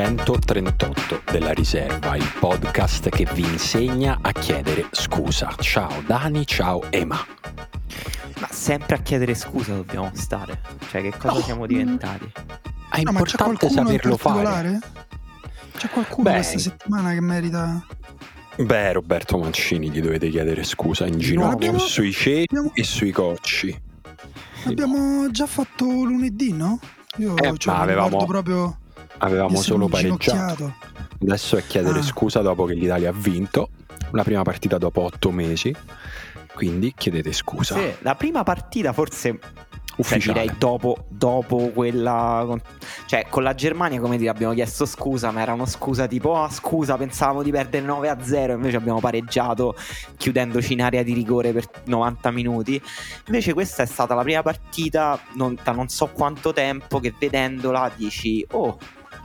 episodio 238 della Riserva, il podcast che vi insegna a chiedere scusa. Ciao Dani, ciao Ema. Ma sempre a chiedere scusa dobbiamo stare. Cioè, che cosa No. siamo diventati? È No, importante saperlo fare. C'è qualcuno Beh. questa settimana che merita. Beh, Roberto Mancini gli dovete chiedere scusa in ginocchio abbiamo- sui ceti abbiamo- e sui cocci. Abbiamo già fatto lunedì, no? Io Eh, cioè, avevamo- proprio Avevamo solo pareggiato. Adesso è chiedere Ah. scusa dopo che l'Italia ha vinto la prima partita dopo otto mesi. Quindi chiedete scusa. Sì, la prima partita forse cioè, Ufficiale. direi dopo, dopo quella con- cioè con la Germania come dire abbiamo chiesto scusa ma era una scusa tipo ah scusa pensavamo di perdere 9 a 0 invece abbiamo pareggiato chiudendoci in area di rigore per 90 minuti invece questa è stata la prima partita non, da non so quanto tempo che vedendola dici oh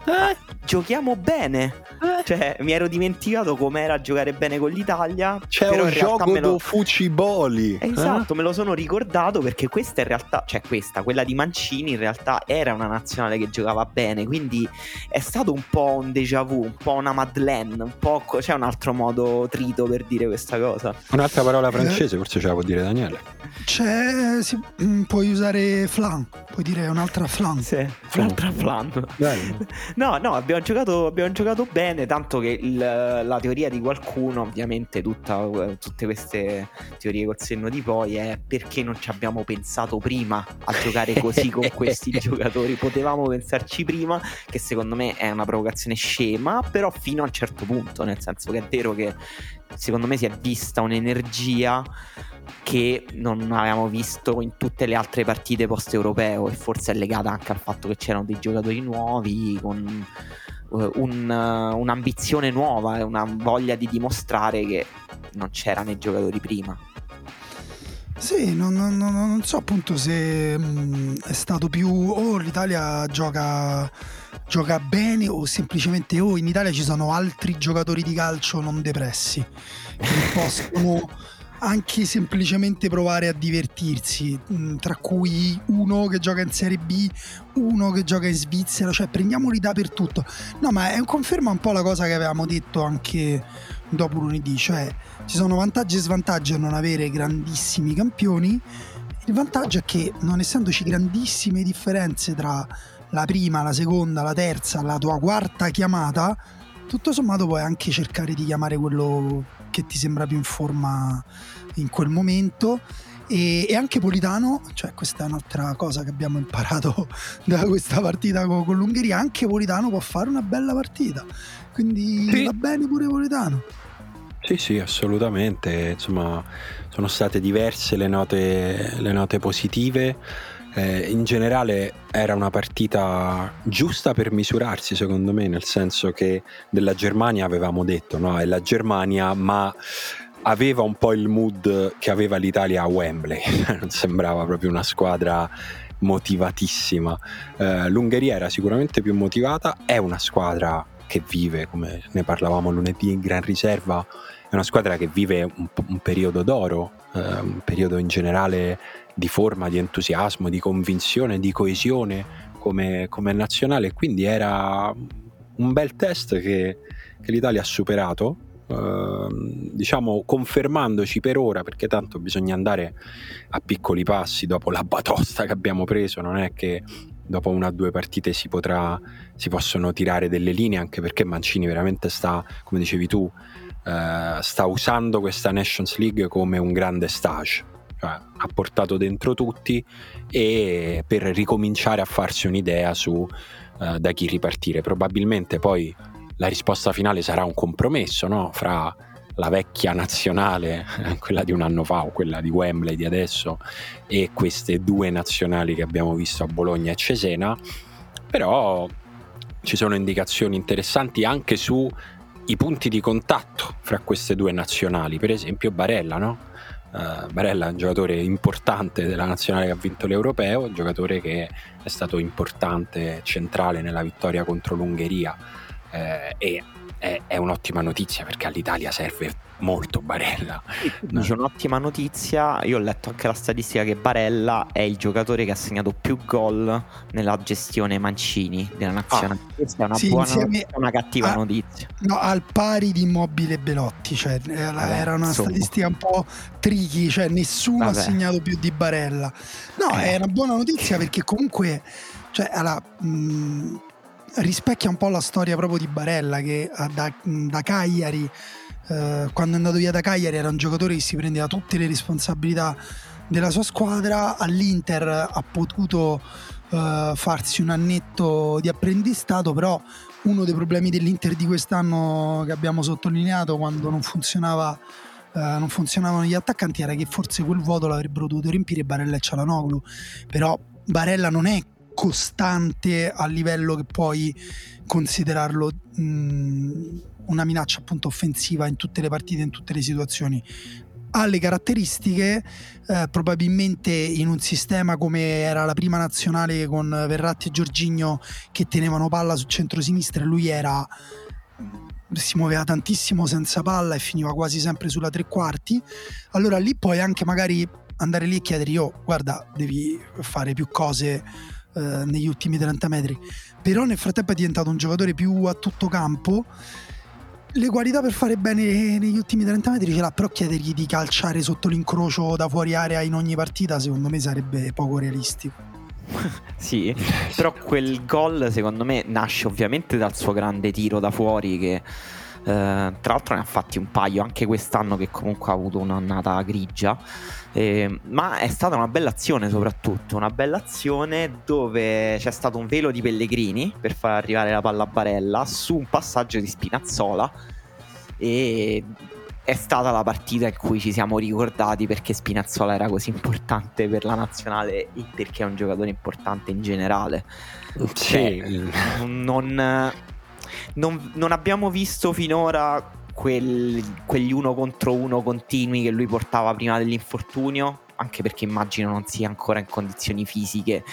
eh, giochiamo bene cioè mi ero dimenticato com'era giocare bene con l'Italia C'è però un gioco lo- do fuciboli. eh, Esatto, me lo sono ricordato perché questa in realtà, cioè questa, quella di Mancini in realtà era una nazionale che giocava bene, quindi è stato un po' un déjà vu, un po' una Madeleine, un po' co- c'è un altro modo trito per dire questa cosa. Un'altra parola francese, forse ce la può dire Daniele. C'è. Si, mm, puoi usare flan, puoi dire un'altra flan. Sì, un'altra flan. Bello. No, no, abbiamo giocato, abbiamo giocato bene, tanto che il- la teoria di qualcuno, ovviamente tutta- tutte queste teorie col senno di poi, è perché non ci abbiamo pensato prima a giocare così con questi giocatori. Potevamo pensarci prima, che secondo me è una provocazione scema, però fino a un certo punto, nel senso che è vero che secondo me si è vista un'energia che non avevamo visto in tutte le altre partite post-europeo e forse è legata anche al fatto che c'erano dei giocatori nuovi con eh, un, eh, un'ambizione nuova e una voglia di dimostrare che non c'era nei giocatori prima. Sì, non, non- non- so appunto se mm, è stato più o l'Italia gioca, gioca bene o semplicemente o in Italia ci sono altri giocatori di calcio non depressi che possono anche semplicemente provare a divertirsi, mm, tra cui uno che gioca in Serie B, uno che gioca in Svizzera, cioè prendiamoli dappertutto. No, ma è, conferma un po' la cosa che avevamo detto anche dopo lunedì, cioè ci sono vantaggi e svantaggi a non avere grandissimi campioni. Il vantaggio è che non essendoci grandissime differenze tra la prima, la seconda, la terza, la tua quarta chiamata, tutto sommato puoi anche cercare di chiamare quello che ti sembra più in forma in quel momento. E, e anche Politano, cioè questa è un'altra cosa che abbiamo imparato da questa partita con, con l'Ungheria, anche Politano può fare una bella partita. Quindi Sì. va bene pure Politano. Sì, sì, assolutamente. Insomma, sono state diverse le note, le note positive. Eh, in generale era una partita giusta per misurarsi, secondo me, nel senso che della Germania avevamo detto, no? È la Germania, ma aveva un po' il mood che aveva l'Italia a Wembley. non sembrava proprio una squadra motivatissima. Eh, L'Ungheria era sicuramente più motivata, è una squadra che vive, come ne parlavamo lunedì in Gran Riserva, è una squadra che vive un, un periodo d'oro, eh, un periodo in generale di forma, di entusiasmo, di convinzione, di coesione come, come nazionale. Quindi era un bel test che, che l'Italia ha superato. ehm, diciamo confermandoci per ora perché tanto bisogna andare a piccoli passi dopo la batosta che abbiamo preso non è che dopo una o due partite si potrà si possono tirare delle linee anche perché Mancini veramente sta come dicevi tu eh, sta usando questa Nations League come un grande stage ha portato dentro tutti e per ricominciare a farsi un'idea su eh, da chi ripartire probabilmente poi la risposta finale sarà un compromesso no? fra la vecchia nazionale, quella di un anno fa o quella di Wembley di adesso e queste due nazionali che abbiamo visto a Bologna e Cesena, però ci sono indicazioni interessanti anche sui punti di contatto fra queste due nazionali, per esempio Barella, no? Uh, Barella è un giocatore importante della nazionale che ha vinto l'Europeo, un giocatore che è stato importante, centrale nella vittoria contro l'Ungheria eh, e è, è un'ottima notizia perché all'Italia serve molto Barella. Dice un'ottima notizia, io ho letto anche la statistica che Barella è il giocatore che ha segnato più gol nella gestione Mancini della nazionale. Ah, Questa è una sì, buona notizia, una cattiva a, notizia. No, al pari di Immobile e Belotti, cioè Vabbè, era una insomma. statistica un po' tricky, cioè nessuno Vabbè. ha segnato più di Barella. No, eh. è una buona notizia perché comunque cioè, allora, mh, rispecchia un po' la storia proprio di Barella che da, da Cagliari eh, quando è andato via da Cagliari era un giocatore che si prendeva tutte le responsabilità della sua squadra, all'Inter ha potuto eh, farsi un annetto di apprendistato, però uno dei problemi dell'Inter di quest'anno che abbiamo sottolineato quando non funzionava Uh, non funzionavano gli attaccanti era che forse quel vuoto l'avrebbero dovuto riempire Barella e Cialanoglu. Però Barella non è costante a livello che puoi considerarlo mh, una minaccia appunto offensiva in tutte le partite, in tutte le situazioni. Ha le caratteristiche, eh, probabilmente in un sistema come era la prima nazionale con Verratti e Giorgigno che tenevano palla sul centro-sinistra lui era si muoveva tantissimo senza palla e finiva quasi sempre sulla tre quarti, allora lì puoi anche magari andare lì e chiedere io, guarda, devi fare più cose eh, negli ultimi 30 metri. Però nel frattempo è diventato un giocatore più a tutto campo le qualità per fare bene negli ultimi 30 metri ce l'ha, però chiedergli di calciare sotto l'incrocio da fuori area in ogni partita secondo me sarebbe poco realistico. sì, però quel gol secondo me nasce ovviamente dal suo grande tiro da fuori che tra l'altro ne ha fatti un paio anche quest'anno che comunque ha avuto un'annata grigia. Eh, ma è stata una bella azione soprattutto, una bella azione dove c'è stato un velo di Pellegrini per far arrivare la palla a Barella su un passaggio di Spinazzola e è stata la partita in cui ci siamo ricordati perché Spinazzola era così importante per la nazionale e perché è un giocatore importante in generale. Sì. Cioè, non, non, non abbiamo visto finora quel, quegli uno contro uno continui che lui portava prima dell'infortunio, anche perché immagino non sia ancora in condizioni fisiche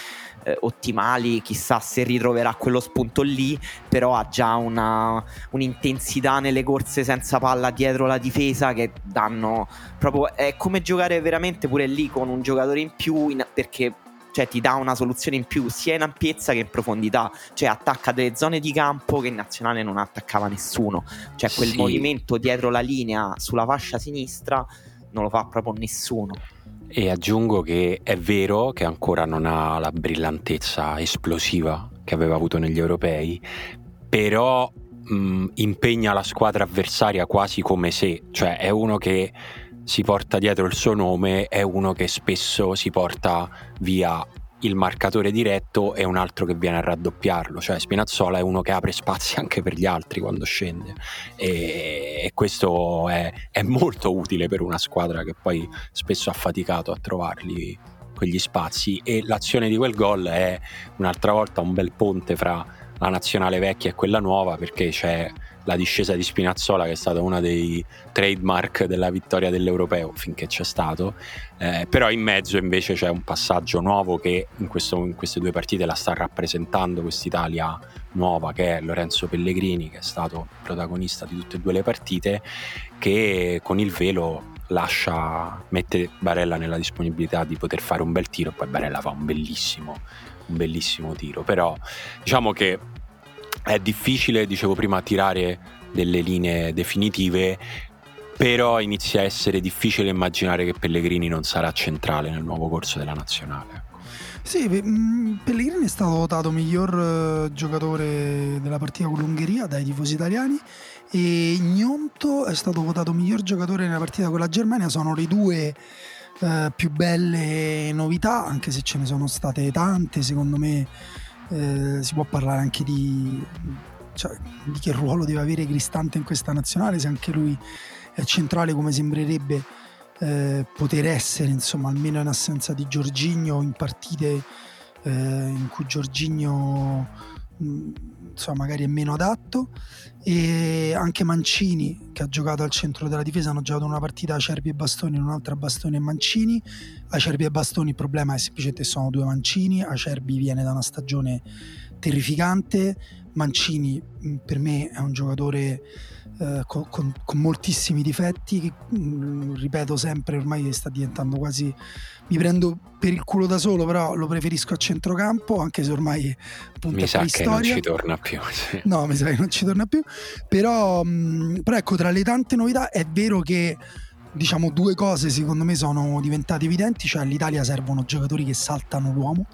eh, ottimali, chissà se ritroverà quello spunto lì, però ha già una, un'intensità nelle corse senza palla dietro la difesa che danno proprio... è come giocare veramente pure lì con un giocatore in più in, perché cioè ti dà una soluzione in più sia in ampiezza che in profondità, cioè attacca delle zone di campo che in nazionale non attaccava nessuno, cioè quel sì. movimento dietro la linea sulla fascia sinistra non lo fa proprio nessuno. E aggiungo che è vero che ancora non ha la brillantezza esplosiva che aveva avuto negli europei, però mh, impegna la squadra avversaria quasi come se, cioè è uno che si porta dietro il suo nome è uno che spesso si porta via il marcatore diretto e un altro che viene a raddoppiarlo, cioè Spinazzola è uno che apre spazi anche per gli altri quando scende. E, e questo è, è, molto utile per una squadra che poi spesso ha faticato a trovarli quegli spazi. E l'azione di quel gol è un'altra volta un bel ponte fra la nazionale vecchia e quella nuova perché c'è la discesa di Spinazzola che è stata una dei trademark della vittoria dell'Europeo finché c'è stato, eh, però in mezzo invece c'è un passaggio nuovo che in, questo, in queste due partite la sta rappresentando quest'Italia nuova che è Lorenzo Pellegrini che è stato protagonista di tutte e due le partite che con il velo lascia, mette Barella nella disponibilità di poter fare un bel tiro, poi Barella fa un bellissimo, un bellissimo tiro, però diciamo che è difficile, dicevo prima, tirare delle linee definitive, però inizia a essere difficile immaginare che Pellegrini non sarà centrale nel nuovo corso della nazionale. Ecco. Sì, mm, Pellegrini è stato votato miglior eh, giocatore della partita con l'Ungheria dai tifosi italiani e Gnonto è stato votato miglior giocatore nella partita con la Germania. Sono le due eh, più belle novità, anche se ce ne sono state tante, secondo me eh, si può parlare anche di, cioè, di, che ruolo deve avere Cristante in questa nazionale, se anche lui è centrale come sembrerebbe eh, poter essere, insomma, almeno in assenza di Giorgigno in partite eh, in cui Giorgigno insomma, magari è meno adatto. E anche Mancini che ha giocato al centro della difesa hanno giocato una partita Acerbi e Bastoni un'altra Bastoni e Mancini. Acerbi e Bastoni il problema è semplicemente sono due Mancini Acerbi viene da una stagione terrificante Mancini mm, per me è un giocatore eh, con, con, con, moltissimi difetti, che, mh, mm, ripeto sempre, ormai sta diventando quasi... mi prendo per il culo da solo, però lo preferisco a centrocampo, anche se ormai appunto mi sa che non ci torna più. Sì. No, mi sa che non ci torna più, però, mh, mm, però ecco, tra le tante novità è vero che diciamo due cose secondo me sono diventate evidenti, cioè all'Italia servono giocatori che saltano l'uomo,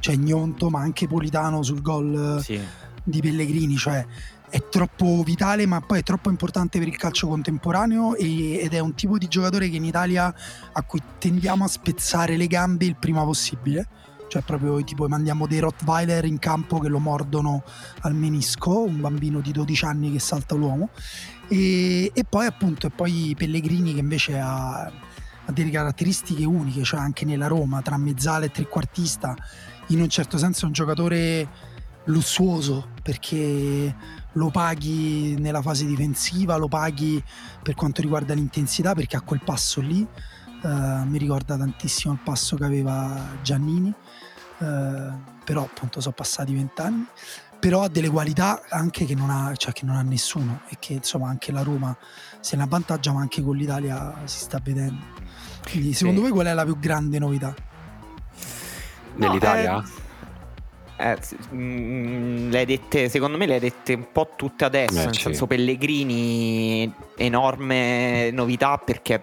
cioè Gnonto ma anche Politano sul gol sì. Di Pellegrini, cioè è troppo vitale ma poi è troppo importante per il calcio contemporaneo e, ed è un tipo di giocatore che in Italia a cui tendiamo a spezzare le gambe il prima possibile. Cioè proprio tipo mandiamo dei Rottweiler in campo che lo mordono al menisco, un bambino di 12 anni che salta l'uomo. E, e poi appunto e poi Pellegrini che invece ha, ha, delle caratteristiche uniche, cioè anche nella Roma tra mezzale e trequartista in un certo senso è un giocatore lussuoso perché lo paghi nella fase difensiva, lo paghi per quanto riguarda l'intensità perché ha quel passo lì, uh, mi ricorda tantissimo il passo che aveva Giannini, uh, però appunto sono passati vent'anni però ha delle qualità anche che non ha, cioè che non ha nessuno e che insomma anche la Roma se ne avvantaggia ma anche con l'Italia si sta vedendo quindi secondo sì. voi qual è la più grande novità? nell'Italia? No, eh, eh, mm, le hai dette, secondo me le hai dette un po' tutte adesso, Beh, nel sì. senso Pellegrini enorme novità perché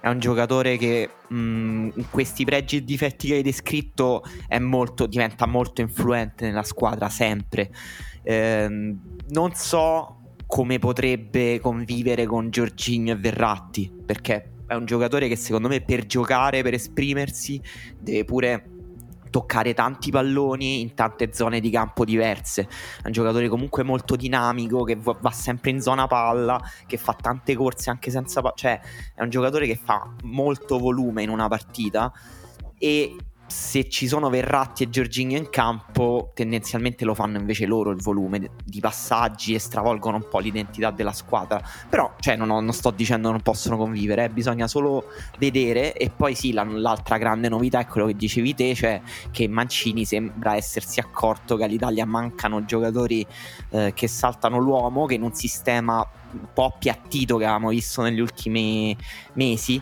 è un giocatore che mh, mm, questi pregi e difetti che hai descritto molto, diventa molto influente nella squadra sempre. Eh, non so come potrebbe convivere con Giorginio e Verratti, perché è un giocatore che secondo me per giocare, per esprimersi, deve pure toccare tanti palloni in tante zone di campo diverse. È un giocatore comunque molto dinamico, che va sempre in zona palla, che fa tante corse anche senza palla. Cioè, è un giocatore che fa molto volume in una partita e se ci sono Verratti e Giorginio in campo, tendenzialmente lo fanno invece loro il volume di passaggi e stravolgono un po' l'identità della squadra. Però, cioè, non, ho, non sto dicendo non possono convivere, eh, bisogna solo vedere. E poi sì, la, l'altra grande novità è quello che dicevi te, cioè che Mancini sembra essersi accorto che all'Italia mancano giocatori eh, che saltano l'uomo, che in un sistema un po' appiattito che avevamo visto negli ultimi mesi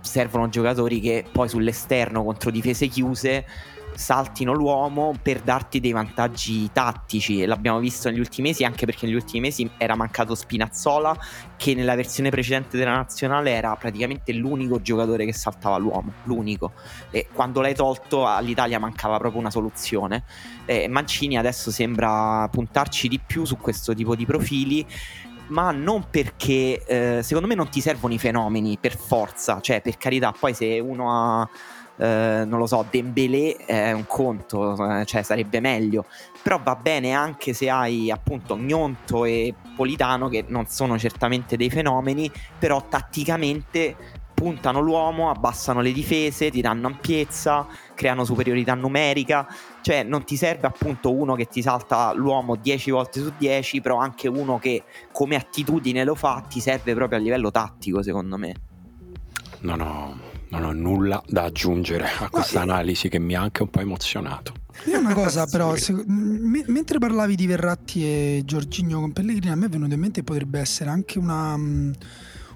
servono giocatori che poi sull'esterno contro difese chiuse saltino l'uomo per darti dei vantaggi tattici. L'abbiamo visto negli ultimi mesi anche perché negli ultimi mesi era mancato Spinazzola che nella versione precedente della nazionale era praticamente l'unico giocatore che saltava l'uomo l'unico. E quando l'hai tolto all'Italia mancava proprio una soluzione. E Mancini adesso sembra puntarci di più su questo tipo di profili ma non perché eh, secondo me non ti servono i fenomeni per forza, cioè per carità, poi se uno ha eh, non lo so, Dembélé è un conto, eh, cioè sarebbe meglio, però va bene anche se hai appunto Gnonto e Politano che non sono certamente dei fenomeni, però tatticamente puntano l'uomo, abbassano le difese, ti danno ampiezza, creano superiorità numerica. Cioè, non ti serve appunto uno che ti salta l'uomo 10 volte su 10, però anche uno che come attitudine lo fa, ti serve proprio a livello tattico, secondo me. Non ho, non ho nulla da aggiungere a questa analisi che mi ha anche un po' emozionato. Io una cosa però, se, m- mentre parlavi di Verratti e Giorginio con Pellegrini, a me è venuto in mente che potrebbe essere anche una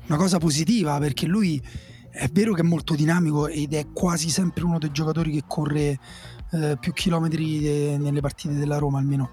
una cosa positiva perché lui è vero che è molto dinamico ed è quasi sempre uno dei giocatori che corre eh, più chilometri de- nelle partite della Roma almeno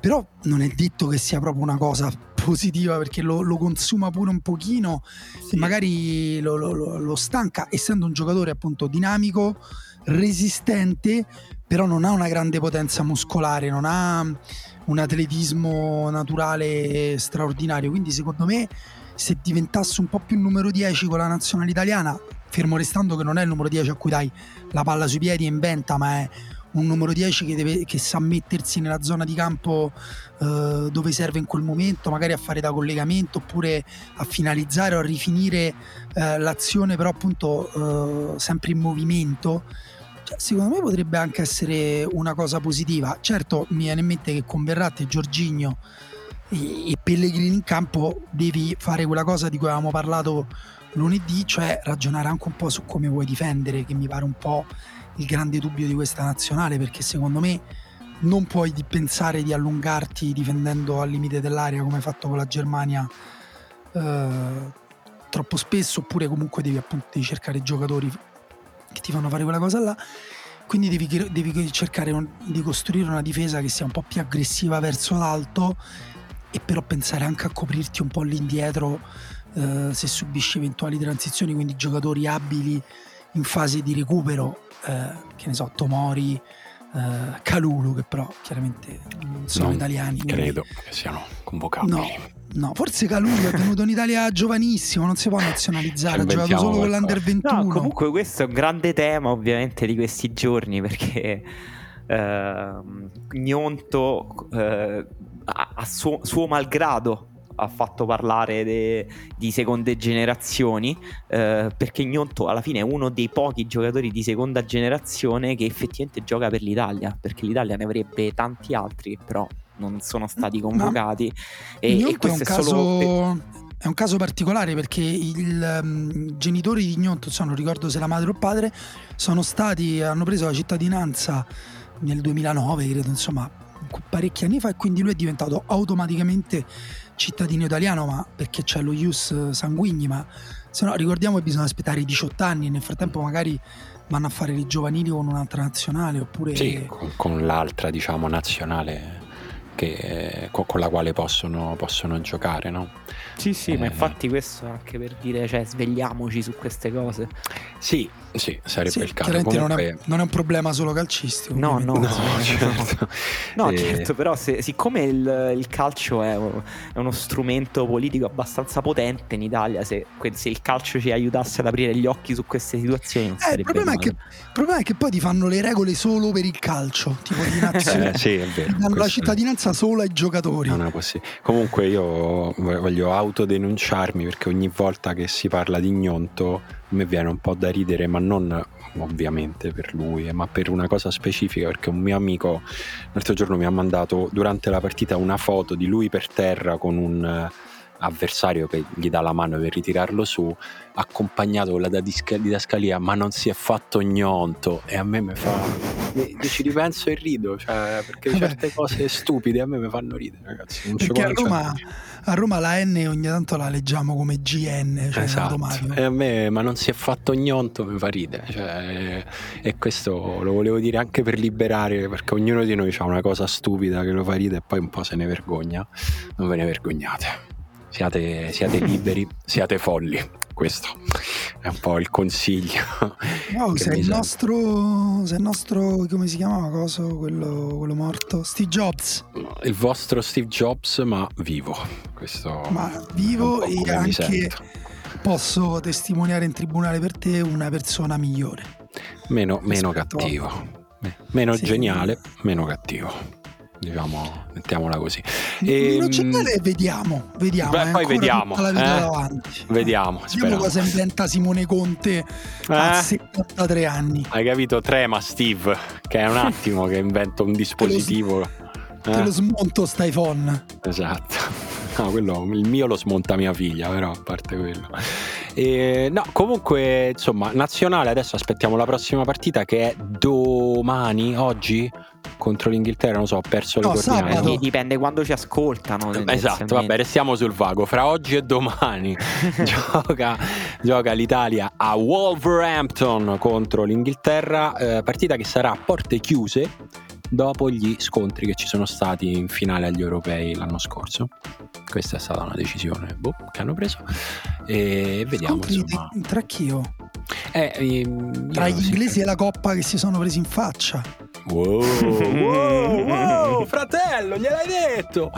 però non è detto che sia proprio una cosa positiva perché lo, lo consuma pure un pochino sì. e magari lo, lo, lo, stanca essendo un giocatore appunto dinamico resistente però non ha una grande potenza muscolare non ha un atletismo naturale straordinario quindi secondo me se diventasse un po' più numero 10 con la nazionale italiana, fermo restando che non è il numero 10 a cui dai la palla sui piedi e inventa, ma è un numero 10 che, deve, che sa mettersi nella zona di campo eh, dove serve in quel momento, magari a fare da collegamento oppure a finalizzare o a rifinire eh, l'azione, però appunto eh, sempre in movimento. Cioè, secondo me potrebbe anche essere una cosa positiva. Certo, mi viene in mente che con Verratti e Giorginio e, e Pellegrini in campo devi fare quella cosa di cui avevamo parlato lunedì, cioè ragionare anche un po' su come vuoi difendere, che mi pare un po' il grande dubbio di questa nazionale, perché secondo me non puoi pensare di allungarti difendendo al limite dell'area come hai fatto con la Germania eh, troppo spesso, oppure comunque devi appunto devi cercare giocatori che ti fanno fare quella cosa là. Quindi devi, devi cercare un, di costruire una difesa che sia un po' più aggressiva verso l'alto e però pensare anche a coprirti un po' all'indietro eh, se subisci eventuali transizioni, quindi giocatori abili in fase di recupero, eh, che ne so, Tomori, eh, Calulu, che però chiaramente non sono non italiani. Credo quindi... che siano convocabili. No. No, forse Calulu è venuto in Italia giovanissimo, non si può nazionalizzare, ha giocato solo con l'Under 21. No, comunque questo è un grande tema ovviamente di questi giorni perché eh, Gnonto eh, a, a suo, suo malgrado ha fatto parlare de, di seconde generazioni eh, perché Gnonto alla fine è uno dei pochi giocatori di seconda generazione che effettivamente gioca per l'Italia perché l'Italia ne avrebbe tanti altri che però non sono stati convocati. E, e, questo è, un è solo è un caso particolare perché i um, genitori di Gnonto, non ricordo se la madre o il padre, sono stati, hanno preso la cittadinanza nel 2009, credo, insomma, parecchi anni fa e quindi lui è diventato automaticamente cittadino italiano, ma perché c'è lo Ius Sanguigni, ma se no ricordiamo che bisogna aspettare i 18 anni e nel frattempo magari vanno a fare i giovanili con un'altra nazionale oppure... Sì, con, con l'altra diciamo nazionale che, con, con, la quale possono, possono giocare, no? Sì, sì, eh, ma infatti questo anche per dire, cioè, svegliamoci su queste cose. Sì, sì, sarebbe sì, il caso. Comunque... Non, è, non, è, un problema solo calcistico. No, no, no, certo. no eh... certo, però se, siccome il, il calcio è, è, uno strumento politico abbastanza potente in Italia, se, se, il calcio ci aiutasse ad aprire gli occhi su queste situazioni, non eh, il, problema che, il, problema è che, poi ti fanno le regole solo per il calcio, tipo di nazione. eh, sì, è vero. Danno la cittadinanza solo ai giocatori. Non è possibile. Comunque io voglio autodenunciarmi perché ogni volta che si parla di gnonto me viene un po' da ridere, ma non ovviamente per lui, ma per una cosa specifica, perché un mio amico l'altro giorno mi ha mandato durante la partita una foto di lui per terra con un avversario che gli dà la mano per ritirarlo su, accompagnato con la didascalia, ma non si è fatto gnonto. E a me mi fa. ci ripenso e rido, cioè, perché Vabbè. certe cose stupide a me mi fanno ridere, ragazzi. Non perché a Roma, a Roma, la N ogni tanto la leggiamo come GN, cioè esatto. E a me, ma non si è fatto gnonto, mi fa ridere. Cioè, e questo lo volevo dire anche per liberare, perché ognuno di noi ha una cosa stupida che lo fa ridere e poi un po' se ne vergogna. Non ve ne vergognate siate, siate liberi, siate folli. Questo è un po' il consiglio. Wow, sei il, nostro, sei il nostro, come si chiamava coso, quello, quello, morto? Steve Jobs. Il vostro Steve Jobs, ma vivo. Questo ma vivo e anche posso testimoniare in tribunale per te una persona migliore. Meno, meno cattivo. Meno sì. geniale, meno cattivo diciamo, mettiamola così. E, c'è male, vediamo, vediamo. Beh, poi vediamo. La vita eh? davanti. Vediamo. Vediamo cosa inventa Simone Conte a 73 eh? anni. Hai capito? Trema Steve, che è un attimo che inventa un dispositivo. Te lo, te lo smonto sta iPhone. Esatto. No, quello, il mio lo smonta mia figlia, però a parte quello. E, no, comunque, insomma, nazionale, adesso aspettiamo la prossima partita che è domani, oggi, contro l'Inghilterra, non so, ho perso no, le coordinate. Dipende quando ci ascoltano. Esatto, vabbè, restiamo sul vago. Fra oggi e domani gioca, gioca, l'Italia a Wolverhampton contro l'Inghilterra, eh, partita che sarà a porte chiuse dopo gli scontri che ci sono stati in finale agli europei l'anno scorso. Questa è stata una decisione boh, che hanno preso e vediamo. Insomma. Tra chi io? Eh, ehm, Tra gli inglesi e la coppa che si sono presi in faccia. Wow, wow, wow, fratello, gliel'hai detto!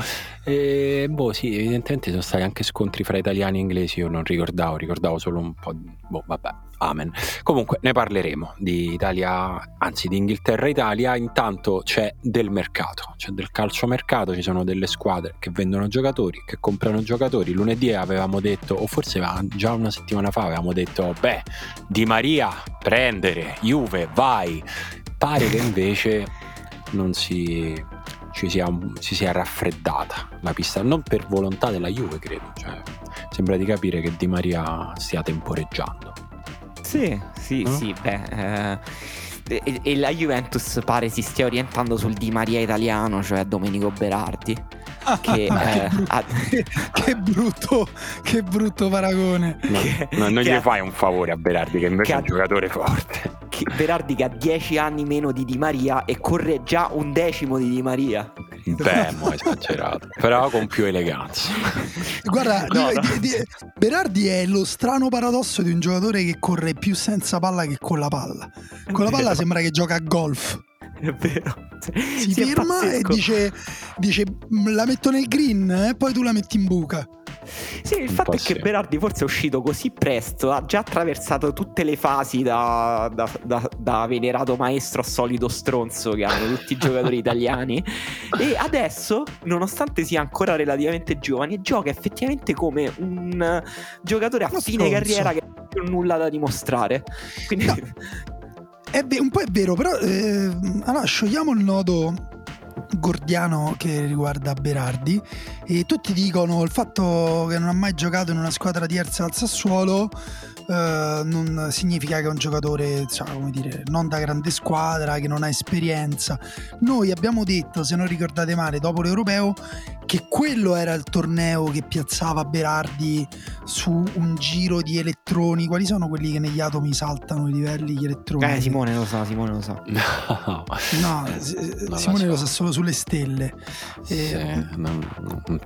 E, boh, sì, evidentemente sono stati anche scontri fra italiani e inglesi. Io non ricordavo, ricordavo solo un po'. Di, boh, vabbè, amen. Comunque, ne parleremo di Italia, anzi di Inghilterra-Italia. Intanto c'è del mercato, c'è del calciomercato. Ci sono delle squadre che vendono giocatori, che comprano giocatori. Lunedì avevamo detto, o forse già una settimana fa, avevamo detto: Beh, Di Maria, prendere, Juve, vai pare che invece non si, ci sia, si sia raffreddata la pista, non per volontà della Juve credo, cioè, sembra di capire che Di Maria stia temporeggiando. Sì, sì, mm? sì, beh... Eh e, e, la Juventus pare si stia orientando sul Di Maria italiano, cioè Domenico Berardi. Che, eh, che, brutto, ha... che, brutto, che brutto paragone. No, che, no, non gli fai un favore a Berardi, che invece è un giocatore forte. Berardi che ha 10 anni meno di Di Maria e corre già un decimo di Di Maria. Beh, mo esagerato, però con più eleganza. Guarda, no, no. Di, di, Berardi è lo strano paradosso di un giocatore che corre più senza palla che con la palla. Con la palla sembra che gioca a golf. È vero. Si, si ferma e dice, dice la metto nel green e eh, poi tu la metti in buca. Sì, il fatto è che Berardi forse è uscito così presto, ha già attraversato tutte le fasi da, da, da, da venerato maestro a solido stronzo che hanno tutti i giocatori italiani e adesso, nonostante sia ancora relativamente giovane, gioca effettivamente come un giocatore a Lo fine stronzo. carriera che non ha più nulla da dimostrare. Quindi... No. È ve- un po' è vero, però eh, allora sciogliamo il nodo gordiano che riguarda Berardi. E tutti dicono il fatto che non ha mai giocato in una squadra diversa dal Sassuolo eh, non significa che è un giocatore cioè, come dire, non da grande squadra, che non ha esperienza. Noi abbiamo detto, se non ricordate male, dopo l'Europeo, che quello era il torneo che piazzava Berardi su un giro di elettroni. Quali sono quelli che negli atomi saltano i livelli gli elettroni? Eh, Simone lo sa, Simone lo sa. No, no Simone lo, so. lo sa solo sulle stelle. Sì, eh, non,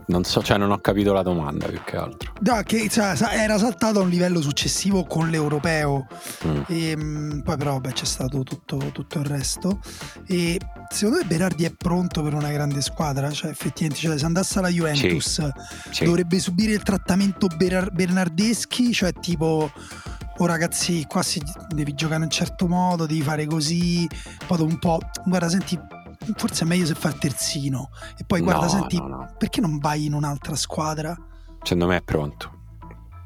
non, so, cioè non ho capito la domanda più che altro. No, che cioè, era saltato a un livello successivo successivo con l'europeo mm. e, ehm, poi però beh, c'è stato tutto, tutto, il resto e secondo me Berardi è pronto per una grande squadra cioè effettivamente cioè, se andasse alla Juventus sì. dovrebbe subire il trattamento Ber- Bernardeschi cioè tipo oh ragazzi qua si devi giocare in un certo modo devi fare così poi dopo un po' guarda senti forse è meglio se fa il terzino e poi guarda no, senti no, no. perché non vai in un'altra squadra secondo me è pronto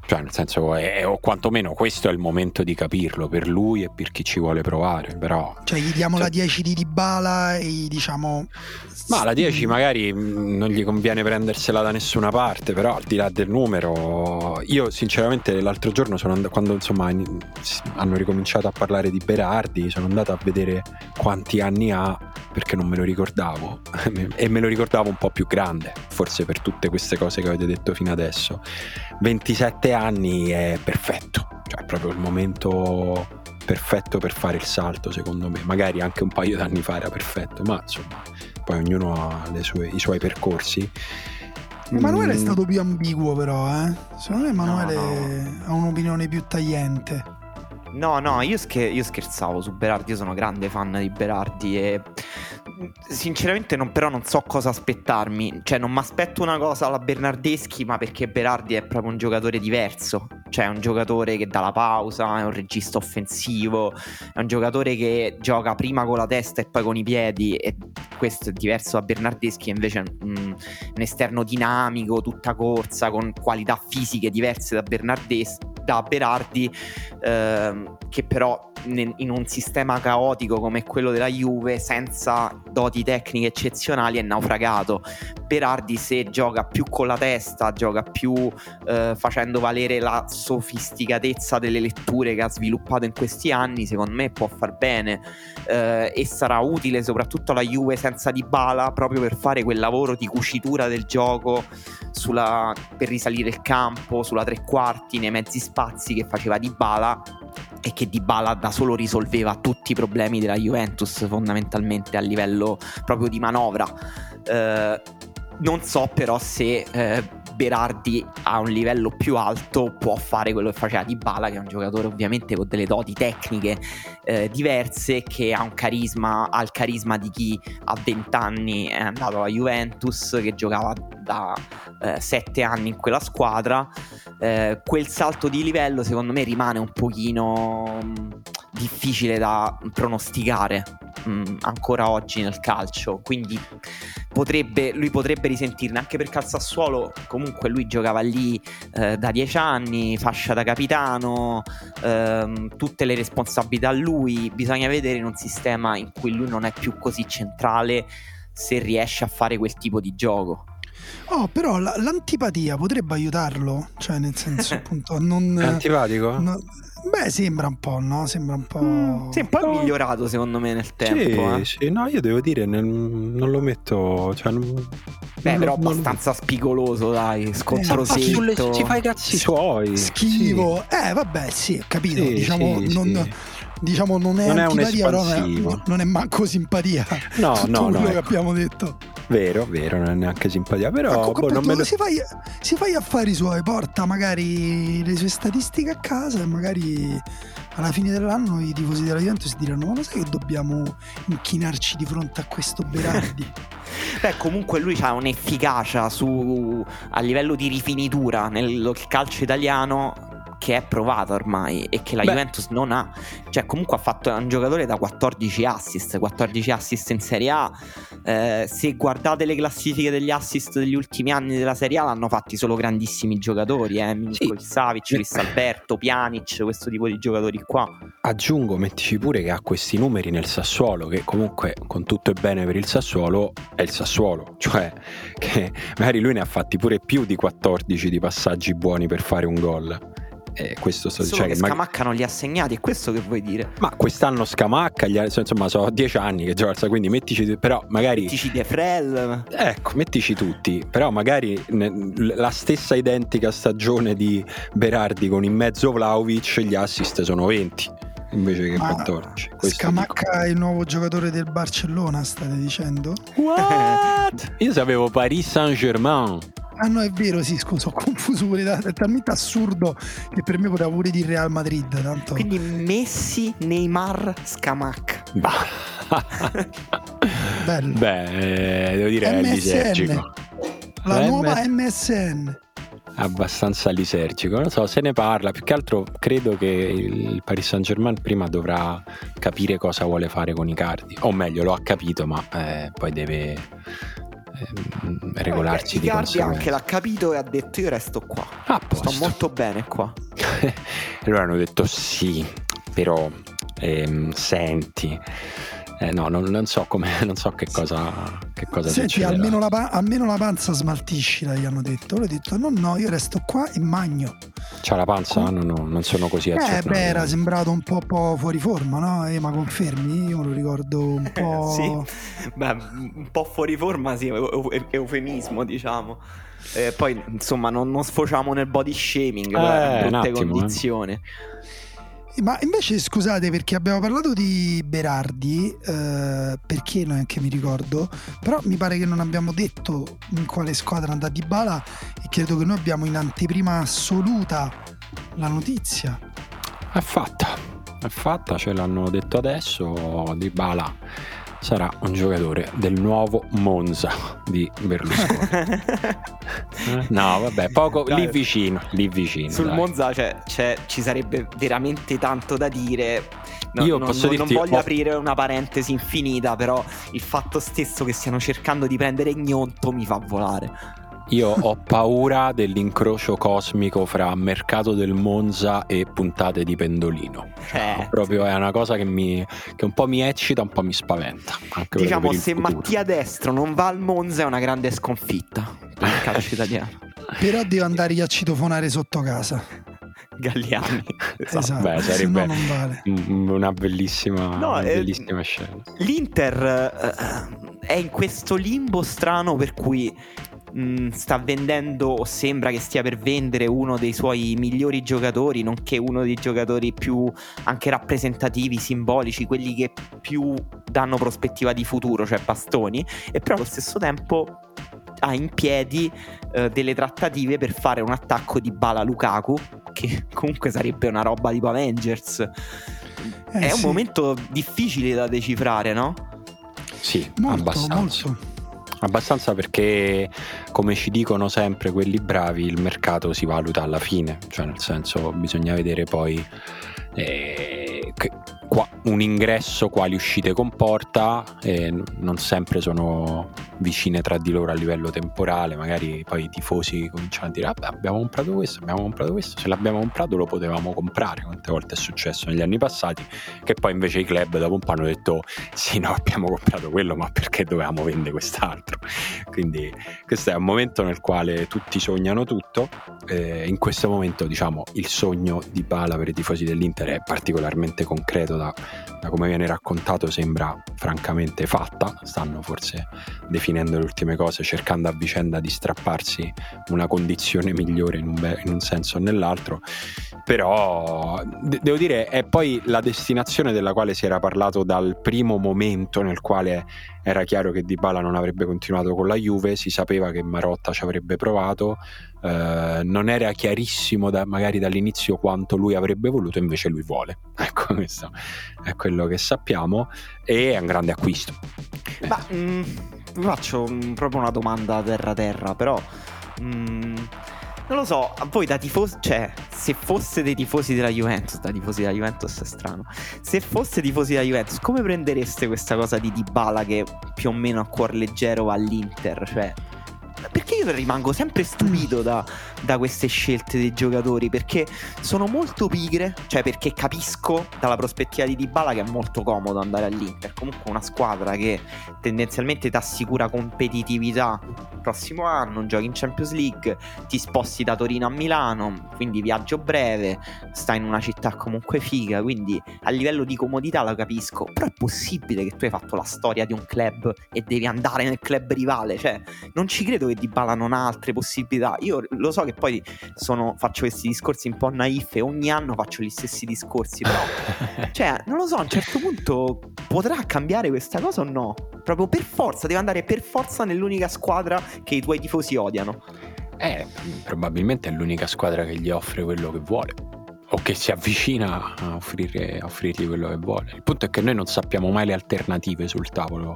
cioè, nel senso, è, o quantomeno questo è il momento di capirlo per lui e per chi ci vuole provare. Però, cioè, gli diamo cioè, la 10 di Dybala e diciamo. Ma la 10 magari mm, non gli conviene prendersela da nessuna parte, però al di là del numero, io sinceramente l'altro giorno sono andato, quando insomma hanno ricominciato a parlare di Berardi, sono andato a vedere quanti anni ha perché non me lo ricordavo e me lo ricordavo un po' più grande, forse per tutte queste cose che avete detto fino adesso. 27 anni è perfetto, cioè è proprio il momento perfetto per fare il salto secondo me, magari anche un paio d'anni fa era perfetto, ma insomma poi ognuno ha sue, i suoi percorsi. Emanuele mm. è stato più ambiguo però, eh? secondo me Emanuele no, no. ha un'opinione più tagliente. No, no, io, scher- io, scherzavo su Berardi, io sono grande fan di Berardi e sinceramente non, però non so cosa aspettarmi, cioè non mi aspetto una cosa alla Bernardeschi, ma perché Berardi è proprio un giocatore diverso, cioè è un giocatore che dà la pausa, è un regista offensivo, è un giocatore che gioca prima con la testa e poi con i piedi. E questo è diverso da Bernardeschi, invece è un, un esterno dinamico, tutta corsa, con qualità fisiche diverse da Bernardeschi da Berardi ehm, che però in un sistema caotico come quello della Juve senza doti tecniche eccezionali è naufragato. Berardi se gioca più con la testa gioca più eh, facendo valere la sofisticatezza delle letture che ha sviluppato in questi anni secondo me può far bene. Eh, e sarà utile soprattutto alla Juve senza di bala proprio per fare quel lavoro di cucitura del gioco sulla, per risalire il campo sulla tre quarti nei mezzi spazi che faceva di bala e che Di Bala da solo risolveva tutti i problemi della Juventus fondamentalmente a livello proprio di manovra. Eh, non so però se eh, Berardi a un livello più alto può fare quello che faceva Di Bala, che è un giocatore ovviamente con delle doti tecniche eh, diverse, che ha un carisma, ha il carisma di chi a 20 anni è andato alla Juventus, che giocava da eh, 7 anni in quella squadra. Eh, quel salto di livello secondo me rimane un pochino mm, difficile da pronosticare mh, mm, ancora oggi nel calcio, quindi potrebbe, lui potrebbe risentirne anche perché al Sassuolo comunque lui giocava lì eh, da dieci anni, fascia da capitano, ehm, tutte le responsabilità a lui, bisogna vedere in un sistema in cui lui non è più così centrale se riesce a fare quel tipo di gioco. Oh, però la- l'antipatia potrebbe aiutarlo, cioè nel senso appunto non... È antipatico? no- beh, sembra un po', no? Sembra un po'... Mm, Sì, un po' No. migliorato secondo me nel Sì, tempo. eh. sì, no, io devo dire, nel- non lo metto. Cioè, non, Beh, non- però non- abbastanza spigoloso, dai, Ma scontrosetto. sulle- si fa i cazzi suoi. Schivo. Eh, vabbè, sì, ho capito. Sì, diciamo, sì, non, sì. diciamo, non è Non è antipatia, però non è, non è manco simpatia. No, no, no, quello che ecco. abbiamo detto. Vero, vero, non è neanche simpatia. Però comunque, boh, non me lo- si, fa, si fa gli affari suoi, porta magari le sue statistiche a casa e magari alla fine dell'anno i tifosi della Juventus diranno ma lo sai che dobbiamo inchinarci di fronte a questo Berardi? Beh, comunque lui ha un'efficacia su, a livello di rifinitura nel calcio italiano che è provata ormai e che la Beh. Juventus non ha. Cioè, comunque ha fatto un giocatore da 14 assist, 14 assist in Serie A. Eh, se guardate le classifiche degli assist degli ultimi anni della Serie A, l'hanno fatti solo grandissimi giocatori, eh. Milinkovic Savic, Luis Alberto, Pjanic, questo tipo di giocatori qua. Aggiungo, mettici pure che ha questi numeri nel Sassuolo, che comunque con tutto è bene per il Sassuolo, è il Sassuolo, cioè che magari lui ne ha fatti pure più di 14 di passaggi buoni per fare un gol. E questo sto Solo cioè, che che ma- Scamacca non li ha segnati, è questo che vuoi dire? ma quest'anno Scamacca, gli ha- insomma, sono 10 anni che gioca, quindi mettici, però magari Dici De Frel. Ecco, mettici tutti, però magari la stessa identica stagione di Berardi con in mezzo Vlaovic, gli assist sono 20 invece che Ma 14. Questo Scamacca è il nuovo giocatore del Barcellona, state dicendo? What? Io sapevo Paris Saint-Germain. Ah no, è vero, sì, scusa, ho confuso pure, è talmente assurdo che per me poteva pure dire Real Madrid, tanto... Quindi Messi, Neymar, Scamacca. Bah. Bello. Beh, eh, devo dire è MSN. lisergico. La Eh, nuova. MSN. Abbastanza lisergico. Non so, se ne parla. Più che altro credo che il Paris Saint Germain prima dovrà capire cosa vuole fare con i cardi. O meglio, lo ha capito, ma eh, poi deve ehm, regolarsi di Icardi anche conseguenza. l'ha capito e ha detto io resto qua. Ah, Sto molto bene qua. e allora hanno detto sì, però ehm, senti. Eh, no, non, non so come, non so che cosa, che cosa Senti, succederà. almeno la, pa- almeno la panza smaltiscila, gli hanno detto. Lui ha detto, no, no, io resto qua e magno. C'ha la panza? No, no, non sono così Eh, beh, era sembrato un po', po' fuori forma, no? Eh, ma confermi? Io me lo ricordo un po'... sì, beh, un po' fuori forma, sì, eu- eu- eufemismo, diciamo. Eh, poi, insomma, non, non sfociamo nel body shaming, Eh, in un brutte attimo, eh. Ma invece scusate perché abbiamo parlato di Berardi, eh, perché neanche mi ricordo, però mi pare che non abbiamo detto in quale squadra andrà di Bala e credo che noi abbiamo in anteprima assoluta la notizia. È fatta, è fatta, ce l'hanno detto adesso. Di Bala sarà un giocatore del nuovo Monza di Berlusconi. No, vabbè, poco Dai. lì vicino, lì vicino. Sul dai. Monza c'è- c'è- ci sarebbe veramente tanto da dire. No, Io non, posso non- dirti, non voglio ho- aprire una parentesi infinita, però il fatto stesso che stiano cercando di prendere Gnonto mi fa volare. Io ho paura dell'incrocio cosmico fra mercato del Monza e puntate di Pendolino. Eh, Proprio è una cosa che, mi, che un po' mi eccita, un po' mi spaventa. Diciamo, se futuro. Mattia Destro non va al Monza è una grande sconfitta per il calcio italiano. Però deve andare a citofonare sotto casa. Galliani. Esatto. Esatto, Beh, sarebbe- no non vale. Una bellissima, No, una eh, bellissima scena. L'Inter eh, è in questo limbo strano per cui mh, sta vendendo o sembra che stia per vendere uno dei suoi migliori giocatori, nonché uno dei giocatori più anche rappresentativi, simbolici, quelli che più danno prospettiva di futuro, cioè Bastoni, e però allo stesso tempo ha in piedi eh, delle trattative per fare un attacco di Bala Lukaku, che comunque sarebbe una roba tipo Avengers. Eh, è un sì, momento difficile da decifrare, no? Sì, molto, abbastanza. molto. Abbastanza perché, come ci dicono sempre quelli bravi, il mercato si valuta alla fine, cioè nel senso bisogna vedere poi eh, un ingresso quali uscite comporta e non sempre sono vicine tra di loro a livello temporale, magari poi i tifosi cominciano a dire ah, abbiamo comprato questo, abbiamo comprato questo, se l'abbiamo comprato lo potevamo comprare, quante volte è successo negli anni passati, che poi invece i club dopo un po' hanno detto sì no abbiamo comprato quello ma perché dovevamo vendere quest'altro, quindi questo è un momento nel quale tutti sognano tutto, eh, in questo momento diciamo il sogno di Bala per i tifosi dell'Inter è particolarmente concreto da, da come viene raccontato sembra francamente fatta, stanno forse definendo le ultime cose, cercando a vicenda di strapparsi una condizione migliore in un, be- in un senso o nell'altro, però de- devo dire è poi la destinazione della quale si era parlato dal primo momento nel quale era chiaro che Dybala non avrebbe continuato con la Juve, si sapeva che Marotta ci avrebbe provato, eh, non era chiarissimo da, magari dall'inizio quanto lui avrebbe voluto, invece lui vuole. Ecco, questo è quello che sappiamo e è un grande acquisto. Ma mh, mm, faccio mh, mm, proprio una domanda terra terra, però... Mh, mm, non lo so, a voi da tifosi, cioè, se fosse dei tifosi della Juventus, da tifosi della Juventus è strano. Se fosse tifosi della Juventus, come prendereste questa cosa di Dybala che più o meno a cuor leggero va all'Inter? Cioè, perché io rimango sempre stupito da, da, queste scelte dei giocatori? Perché sono molto pigre cioè perché capisco dalla prospettiva di Dybala che è molto comodo andare all'Inter. Comunque una squadra che tendenzialmente ti assicura competitività il prossimo anno giochi in Champions League ti sposti da Torino a Milano quindi viaggio breve stai in una città comunque figa quindi a livello di comodità la capisco. Però è possibile che tu hai fatto la storia di un club e devi andare nel club rivale cioè non ci credo che Dybala non ha altre possibilità. Io lo so che poi sono, faccio questi discorsi un po' naif e ogni anno faccio gli stessi discorsi, però cioè, non lo so, a un certo punto potrà cambiare questa cosa o no? Proprio per forza, deve andare per forza nell'unica squadra che i tuoi tifosi odiano. Eh, probabilmente è l'unica squadra che gli offre quello che vuole o che si avvicina a, offrire, a offrirgli quello che vuole. Il punto è che noi non sappiamo mai le alternative sul tavolo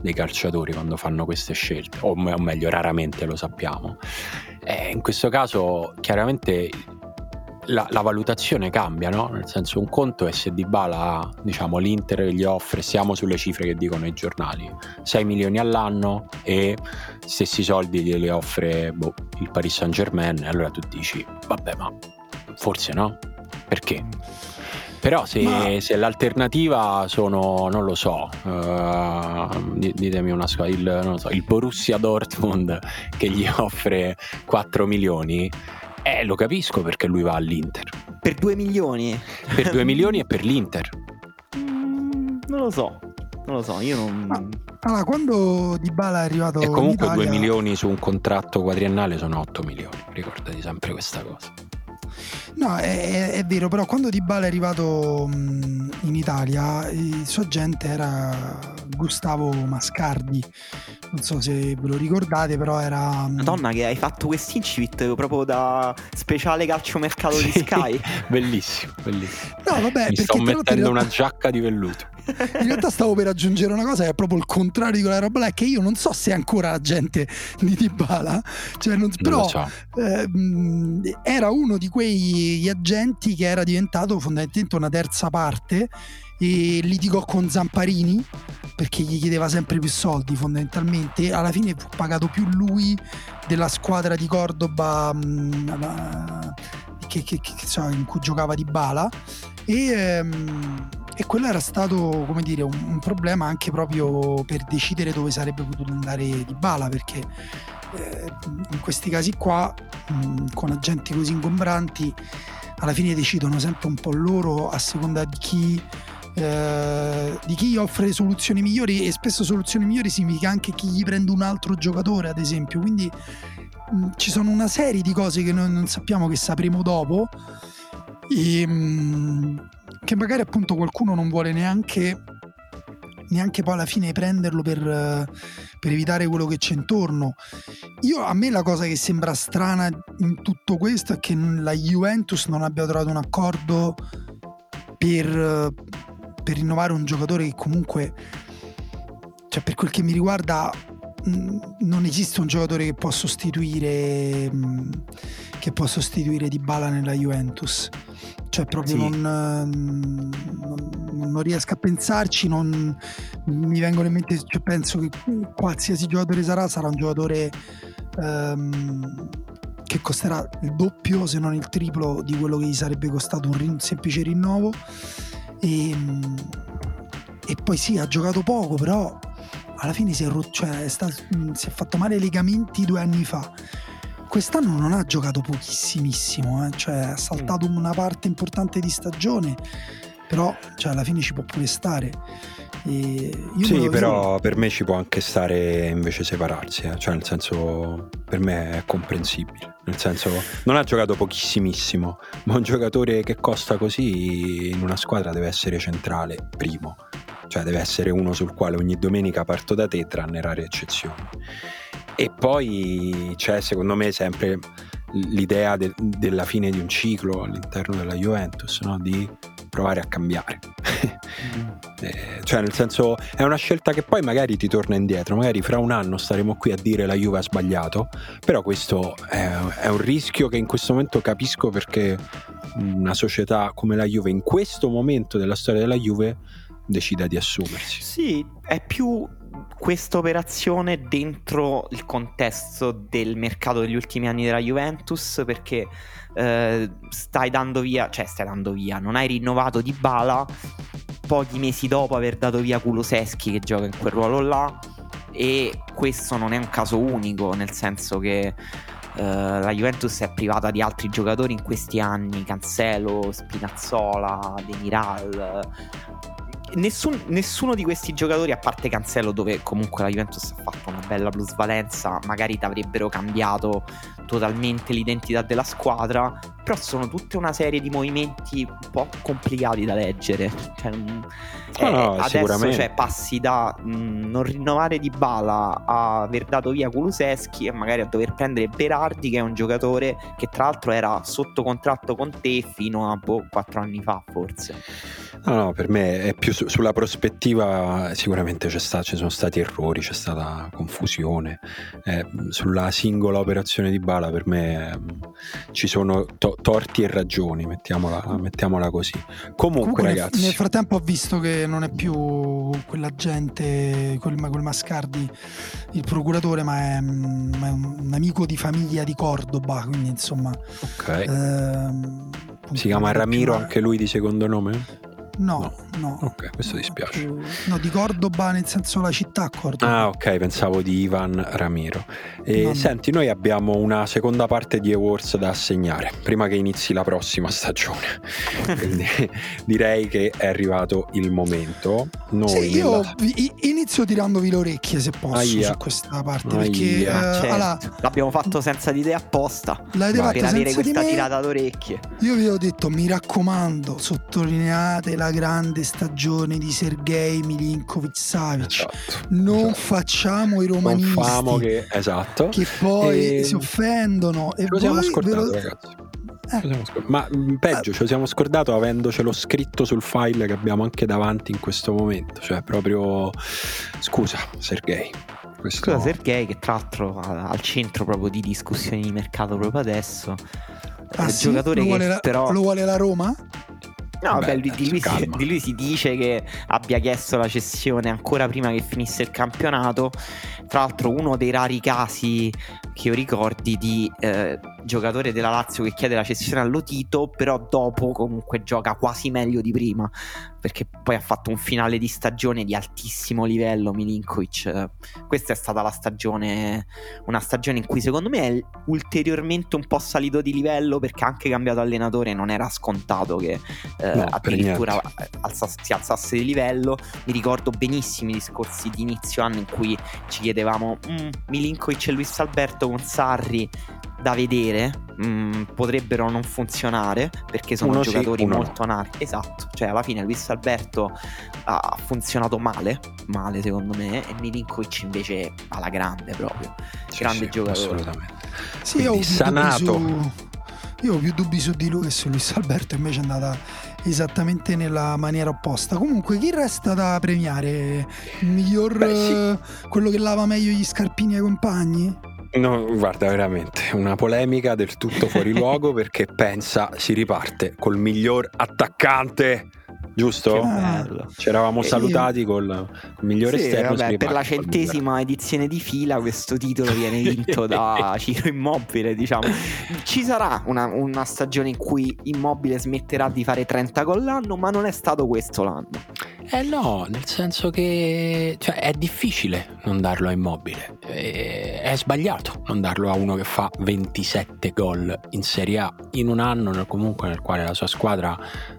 dei calciatori quando fanno queste scelte, o, o meglio, raramente lo sappiamo. E in questo caso, chiaramente la, la, valutazione cambia, no? Nel senso, un conto è se Di Bala, diciamo, l'Inter gli offre, siamo sulle cifre che dicono i giornali, 6 milioni all'anno e stessi soldi glieli offre boh, il Paris Saint Germain, allora tu dici, vabbè, ma forse no? Perché? Però se, Ma... se, l'alternativa sono, non lo so, uh, ditemi una squadra, il, so, il, Borussia Dortmund che gli offre 4 milioni, eh, lo capisco perché lui va all'Inter. Per 2 milioni? Per 2 milioni e per l'Inter. Mm, non lo so, non lo so, io non... Ma, allora, quando Dybala è arrivato E comunque Italia... 2 milioni su un contratto quadriennale sono 8 milioni, ricordati sempre questa cosa. No, è, è, vero, però quando Dybala è arrivato in Italia, il suo agente era Gustavo Mascardi. Non so se ve lo ricordate, però era. Madonna, che hai fatto quest'incipit proprio da speciale calciomercato sì, di Sky. Bellissimo, bellissimo. No, vabbè, Mi sto mettendo una giacca di velluto. In realtà stavo per aggiungere una cosa che è proprio il contrario di quella roba là, che io non so se è ancora agente di Dybala, cioè non, però so. eh, era uno di quegli agenti che era diventato fondamentalmente una terza parte e litigò con Zamparini perché gli chiedeva sempre più soldi fondamentalmente. Alla fine fu pagato più lui della squadra di Cordoba mh, che, che, che, in cui giocava di Bala. E, ehm, e quello era stato come dire un, un, problema anche proprio per decidere dove sarebbe potuto andare di Bala perché eh, in questi casi qua mh, con agenti così ingombranti alla fine decidono sempre un po' loro a seconda di chi eh, di chi offre soluzioni migliori e spesso soluzioni migliori significa anche chi gli prende un altro giocatore ad esempio quindi mh, ci sono una serie di cose che noi non sappiamo che sapremo dopo e, mh, che magari appunto qualcuno non vuole neanche neanche poi alla fine prenderlo per, per, evitare quello che c'è intorno. Io, a me la cosa che sembra strana in tutto questo è che la Juventus non abbia trovato un accordo per, per rinnovare un giocatore che comunque, cioè per quel che mi riguarda, non esiste un giocatore che può sostituire che può sostituire Di Bala nella Juventus cioè proprio Sì. non, non, non riesco a pensarci non mi vengono in mente cioè penso che qualsiasi giocatore sarà sarà un giocatore ehm, che costerà il doppio se non il triplo di quello che gli sarebbe costato un, un semplice rinnovo e, mm, e poi sì ha giocato poco però alla fine si è, rotto, cioè sta- mh, si è fatto male ai legamenti due anni fa. Quest'anno non ha giocato pochissimissimo eh, cioè ha saltato una parte importante di stagione però cioè, alla fine ci può pure stare Sì, però per me ci può anche stare invece separarsi, eh. cioè nel senso per me è comprensibile, nel senso non ha giocato pochissimissimo, ma un giocatore che costa così in una squadra deve essere centrale, primo, cioè deve essere uno sul quale ogni domenica parto da te tranne rare eccezioni. E poi c'è secondo me sempre l'idea de- della fine di un ciclo all'interno della Juventus, no? di provare a cambiare. Eh, cioè, nel senso, è una scelta che poi magari ti torna indietro. Magari fra un anno staremo qui a dire la Juve ha sbagliato. Però questo è, è un rischio che in questo momento capisco perché una società come la Juve, in questo momento della storia della Juve, decida di assumersi. Sì, è più questa operazione dentro il contesto del mercato degli ultimi anni della Juventus perché eh, stai dando via, cioè stai dando via, non hai rinnovato di Bala pochi mesi dopo aver dato via Kuloseschi che gioca in quel ruolo là e questo non è un caso unico nel senso che eh, la Juventus è privata di altri giocatori in questi anni, Cancelo, Spinazzola, Demiral. Nessun- nessuno di questi giocatori, a parte Cancelo, dove comunque la Juventus ha fatto una bella plusvalenza, magari ti avrebbero cambiato totalmente l'identità della squadra. Però sono tutta una serie di movimenti un po' complicati da leggere. Cioè, mm, No, eh, no, adesso cioè, passi da mm, non rinnovare di Bala a aver dato via Kuluseschi e magari a dover prendere Berardi, che è un giocatore che tra l'altro era sotto contratto con te fino a boh, 4 anni fa, forse. No, no, per me è più su- sulla prospettiva, sicuramente c'è sta- ci sono stati errori, c'è stata confusione. Eh, sulla singola operazione di Bala per me ehm, ci sono to- torti e ragioni, mettiamola, mettiamola così. Comunque, Comunque nel, ragazzi, nel frattempo ho visto che non è più quell'agente, quel, quel Mascardi, il procuratore, ma è, mm, ma è un amico di famiglia di Cordoba, quindi insomma... ok. ehm, si chiama Ramiro anche lui di secondo nome? No, no. Ok, questo dispiace. No, di Cordoba nel senso la città Cordoba. Ah, ok, pensavo di Ivan Ramiro. E No, no. senti, noi abbiamo una seconda parte di Awards da assegnare prima che inizi la prossima stagione. Quindi direi che è arrivato il momento. Noi Sì, io nella- inizio tirandovi le orecchie se posso Aia. su questa parte Aia. perché Ah, eh, Certo, allora, L'abbiamo fatto senza di te apposta l'avete per avere senza di questa me tirata d'orecchie. io vi ho detto mi raccomando sottolineate la grande stagione di Sergei Milinkovic Savic Esatto, non esatto. facciamo i Non romanisti famo che esatto. che poi E- si offendono e Ce lo siamo scordato, lo- ragazzi. Eh. Ma mh, peggio, ce lo siamo scordato avendocelo scritto sul file che abbiamo anche davanti in questo momento. Cioè, proprio. Scusa, Sergei. Questo... Scusa Sergei che tra l'altro al centro proprio di discussioni di mercato proprio adesso. Ah, sì? giocatore lo, che vuole la, però lo vuole la Roma? No, beh, lui- di, lui si, di lui si dice che abbia chiesto la cessione ancora prima che finisse il campionato. Tra l'altro, uno dei rari casi che io ricordi di eh, giocatore della Lazio che chiede la cessione all'Otito, però dopo comunque gioca quasi meglio di prima. Perché poi ha fatto un finale di stagione di altissimo livello. Milinkovic, questa è stata la stagione, una stagione in cui secondo me è ulteriormente un po' salito di livello perché ha anche cambiato allenatore. Non era scontato che eh, No, addirittura alza- si alzasse di livello. Mi ricordo benissimo i discorsi di inizio anno in cui ci chiedevamo "Mm, Milinkovic e Luis Alberto con Sarri da vedere mm, potrebbero non funzionare perché sono Uno sì, giocatori no. molto anarchi esatto cioè alla fine Luis Alberto ha funzionato male male secondo me e Milinkovic invece alla grande proprio Sì, grande sì, giocatore. Assolutamente. Sì, io ho, Quindi più dubbi sanato. su, io ho più dubbi su di lui che su Luis Alberto, invece è andata, esattamente nella maniera opposta. Comunque, chi resta da premiare? Il miglior Beh, sì. eh, quello che lava meglio gli scarpini ai compagni? No, guarda, veramente una polemica del tutto fuori luogo perché pensa si riparte col miglior attaccante, giusto? Ah. Ci eravamo E io- salutati col, col miglior Sì, esterno. vabbè, per la centesima edizione di fila questo titolo viene vinto da Ciro Immobile, diciamo. Ci sarà una, una stagione in cui Immobile smetterà di fare 30 gol l'anno, ma non è stato questo l'anno. Eh no, nel senso che cioè, è difficile non darlo a Immobile. Eh, È sbagliato non darlo a uno che fa 27 gol in Serie A in un anno comunque nel quale la sua squadra